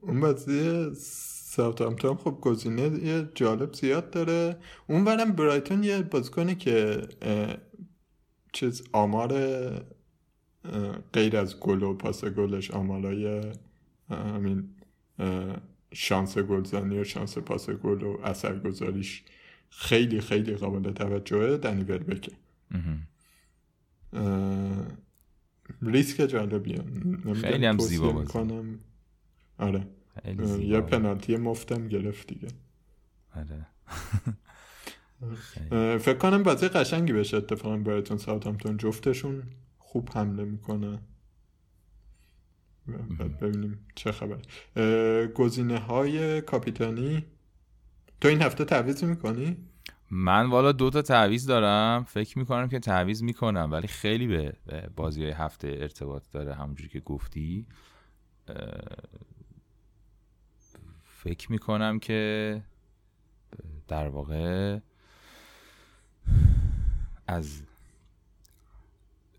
اون بازی ساوثهمپتون خب گزینه یه جالب زیاد داره. اون برم برایتون یه بازیکنه که چیز آمار غیر از گل و پاس گلش آمارای همین شانس گلزنی و شانس پاس گل و اثرگذاریش خیلی خیلی قابل توجهه دنی بکه ریسک جالبیه. خیلی هم زیبا می‌کنم. آره. یه پنالتی مفتم گرفت دیگه. آره. فکر کنم بازی قشنگی بشه. اتفاقا براتون ساوثهامپتون جفتشون خوب حمله می‌کنه. ببینیم چه خبر. گزینه های کاپیتانی؟ تو این هفته تعویض می‌کنی؟ من والا دو تا تعویض دارم. فکر می‌کنم که تعویض می‌کنم ولی خیلی به بازی های هفته ارتباط داره همونجوری که گفتی. فکر می‌کنم که در واقع از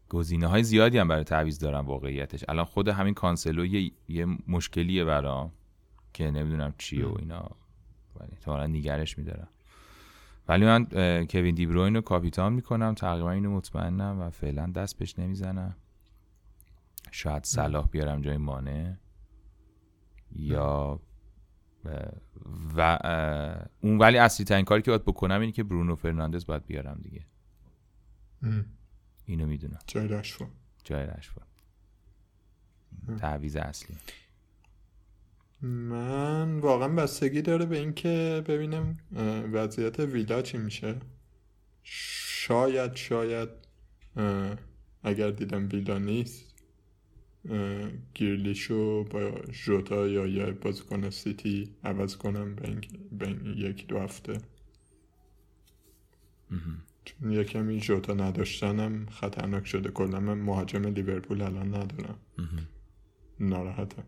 گزینه های زیادی هم برای تعویض دارم واقعیتش. الان خود همین کانسلو یه, یه مشکلیه برام که نمی‌دونم چیه و اینا. ولی نیگرش میدارم. ولی من کوین دیبروین رو کاپیتان می‌کنم. تقریبا اینو مطمئنم و فعلا دست بهش نمی‌زنم. شاید صلاح بیارم جای مانه یا و اون ولی اصلی ترین کاری که باید بکنم اینه که برونو فرناندز باید بیارم دیگه. اینو می‌دونم. جای رشفورد جای رشفورد تعویز اصلی. من واقعا بستگی داره به اینکه ببینم وضعیت ویلا چی میشه. شاید شاید اگر دیدم ویلا نیست گیرلیشو با جوتا یا یه بازیکن سیتی عوض کنم به این یک دو هفته. چون یه کمی جوتا نداشتنم خطرناک شده. کلا من مهاجم لیورپول الان ندارم. ناراحتم.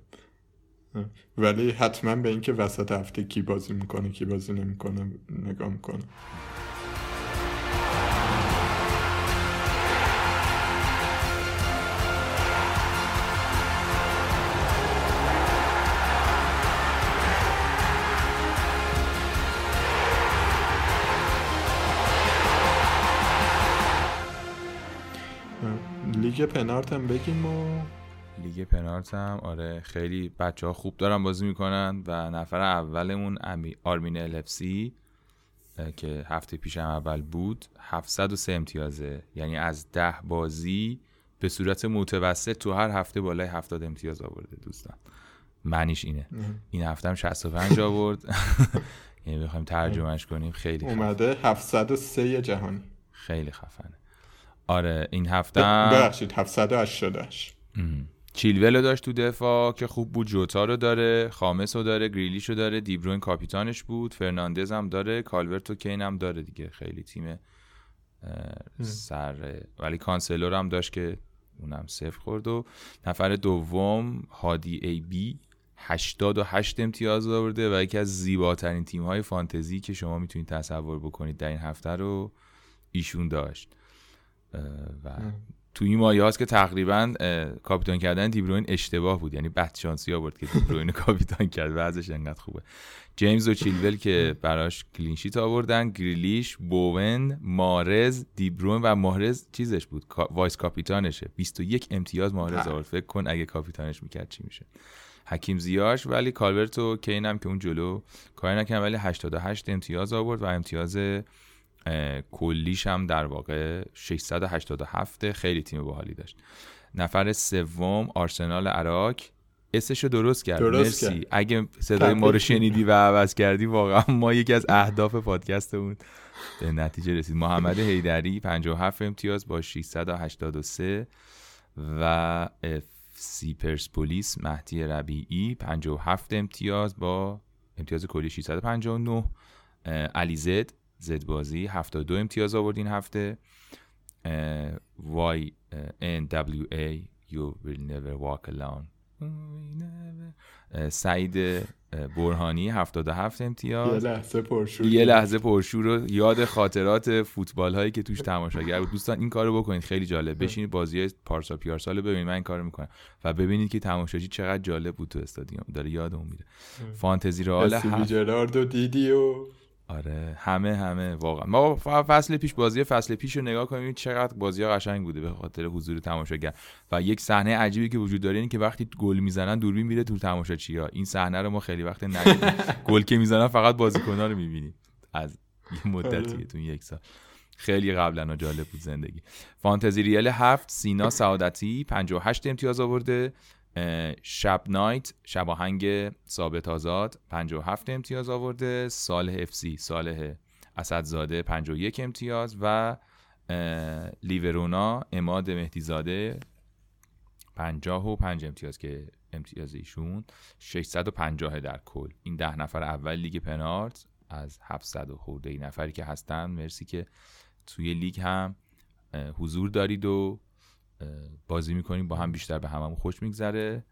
ولی حتما به اینکه وسط هفته کی بازی می‌کنه کی بازی نمی‌کنه نگاه می‌کنه. لیگ پنارت هم بگیم و لیگ پنالت هم آره خیلی بچه ها خوب دارن بازی می‌کنن و نفر اولمون آرمین الفسی که هفته پیش هم اول بود. 703 امتیازه. یعنی از ده بازی به صورت متوسط تو هر هفته بالای 70 امتیاز آورده. دوستان معنیش اینه. این هفته هم 65 آورد. یعنی بخوایم ترجمهش کنیم خیلی اومده 703 جهانی. خیلی خفنه. آره این هفته ببخشید 788 چیلول داشت تو دفاع که خوب بود جوتا رو داره خامس رو داره گریلیش رو داره دیبروین کاپیتانش بود فرناندز هم داره کالورت و کین هم داره دیگه خیلی تیم سر ولی کانسلو هم داشت که اونم صفر خورد و نفر دوم هادی ای بی 88 امتیاز آورده و یکی از زیباترین تیم های فانتزی که شما می‌تونید تصور بکنید در این هفته رو ایشون داشت و تو این مایه هاست که تقریبا کاپیتان کردن دیبروین اشتباه بود. یعنی بد شانسی آورد که دیبروین کاپیتان کرد و ازش انقدر خوبه. جیمز و چیلول که براش clean sheet آوردن گریلیش بوون محرز دیبروین و محرز چیزش بود vice captain شه. 21 امتیاز محرز آورد. فکر کن اگه کاپیتانش می‌کرد چی میشه. حکیم زیاش ولی کالورت و کینم که اون جلو کاری نکن ولی 88 امتیاز آورد و امتیاز کلیش هم در واقع 687 خیلی تیم باحالی داشت. نفر سوم آرسنال عراق. اسش رو درست کرد. درست مرسی. اگه صدای ما رو شنیدی و عوض کردی واقعا ما یکی از اهداف پادکست اون به نتیجه رسید. محمد حیدری 57 امتیاز با 683 و سی پرسپولیس مهدی ربیعی 57 امتیاز با امتیاز کلی 659 علی زد بازی 72 امتیاز آورد این هفته Y N W A You will never walk alone. سعید برهانی 77 امتیاز. یه لحظه پرشور. یه لحظه پرشور رو یاد خاطرات فوتبال هایی که توش تماشاگر بود دوستان این کارو بکنید. خیلی جالب. بشینید بازی پارسا پیارسال رو ببینید. من این کارو می‌کنم. و ببینید که تماشاچی چقدر جالب بود تو استادیوم. داره یادمون میره. فانتزی رئال جرارد دیدی و آره همه همه واقعا. ما فصل پیش بازی فصل پیش رو نگاه کنیم چقدر بازی ها قشنگ بوده به خاطر حضور تماشاگر. و یک صحنه عجیبی که وجود داره اینه که وقتی گل می‌زنن دوربین میره تو تماشاچی ها این صحنه رو ما خیلی وقت ندیدیم گل که می‌زنن فقط بازیکن‌ها رو می‌بینیم. از این مدتیه آره. تو یک سال. خیلی قبلا جالب بود زندگی. فانتزی ریال هفت سینا سعادتی 58 امتیاز آورده. شب نایت شب آهنگ ثابت آزاد 57 امتیاز آورده صالح افسی صالح اسدزاده 51 امتیاز و لیورونا اماد مهدیزاده 55 امتیاز که امتیاز ایشون 650 در کل. این ده نفر اول لیگ پنارت از 700 و خورده نفری که هستن. مرسی که توی لیگ هم حضور دارید و بازی می‌کنیم با هم بیشتر به هممون خوش میگذره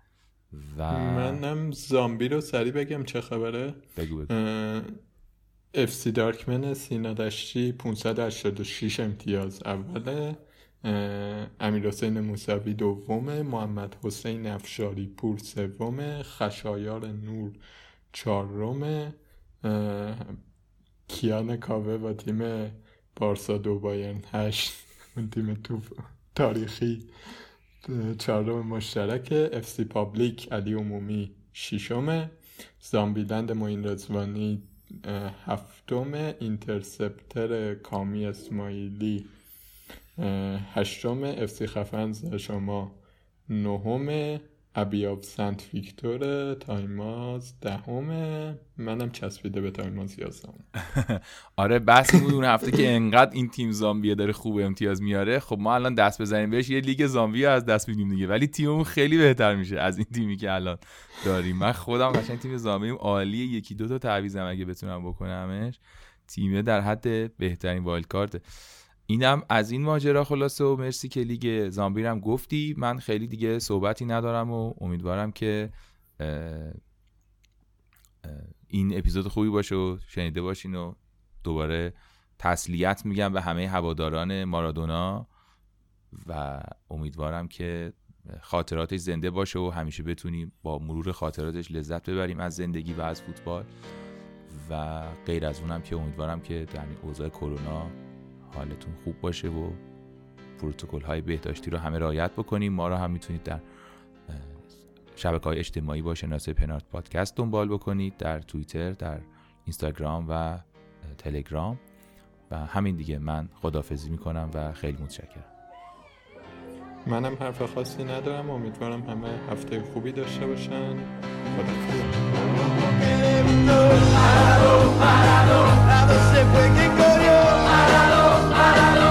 و منم زامبی رو سریع بگم چه خبره. بگو بگو. اف سی دارکمن سینا دشتی 586 امتیاز اوله. امیر حسین موسوی دومه محمد حسین افشاری پور سومه خشایار نور چهارمه. کیان کاوه و تیم بارسا دو بایرن هشت. تیم توپ تاریخی چهارم مشترک افسی پابلیک علی عمومی ششم زامبیلند موین رزوانی هفتم اینترسپتر کامی اسماعیلی هشتم افسی خفنز شما نهم ابیاب سنت ویکتور تایماز دهمه. منم چسبیده به تایماز یازم آره بس بود اون هفته که انقدر این تیم زامبیه داره خوب امتیاز میاره. خب ما الان دست بزنیم بهش یه لیگ زامبی از دست میدیم دیگه. ولی تیممون خیلی بهتر میشه از این تیمی که الان داریم. من خودم قشنگ تیم زامبیم عالیه. یکی دو تا تعویضم اگه بتونم بکنمش تیمه در حد بهترین wild card اینم از این ماجرا خلاصه و مرسی که لیگ زامبی رم گفتی. من خیلی دیگه صحبتی ندارم و امیدوارم که این اپیزود خوبی باشه و شنیده باشین و دوباره تسلیت میگم به همه هواداران مارادونا و امیدوارم که خاطراتش زنده باشه و همیشه بتونیم با مرور خاطراتش لذت ببریم از زندگی و از فوتبال و غیر از اونم که امیدوارم که در اوضاع کرونا حالتون خوب باشه و پروتکل های بهداشتی رو همه رعایت بکنیم. ما رو هم می‌تونید در شبکه های اجتماعی با شناسه پنارت پادکست دنبال بکنید در توییتر در اینستاگرام و تلگرام. و همین دیگه. من خدافزی می‌کنم و خیلی متشکرم. منم حرف خاصی ندارم. امیدوارم همه هفته خوبی داشته باشن. خدافزی la la la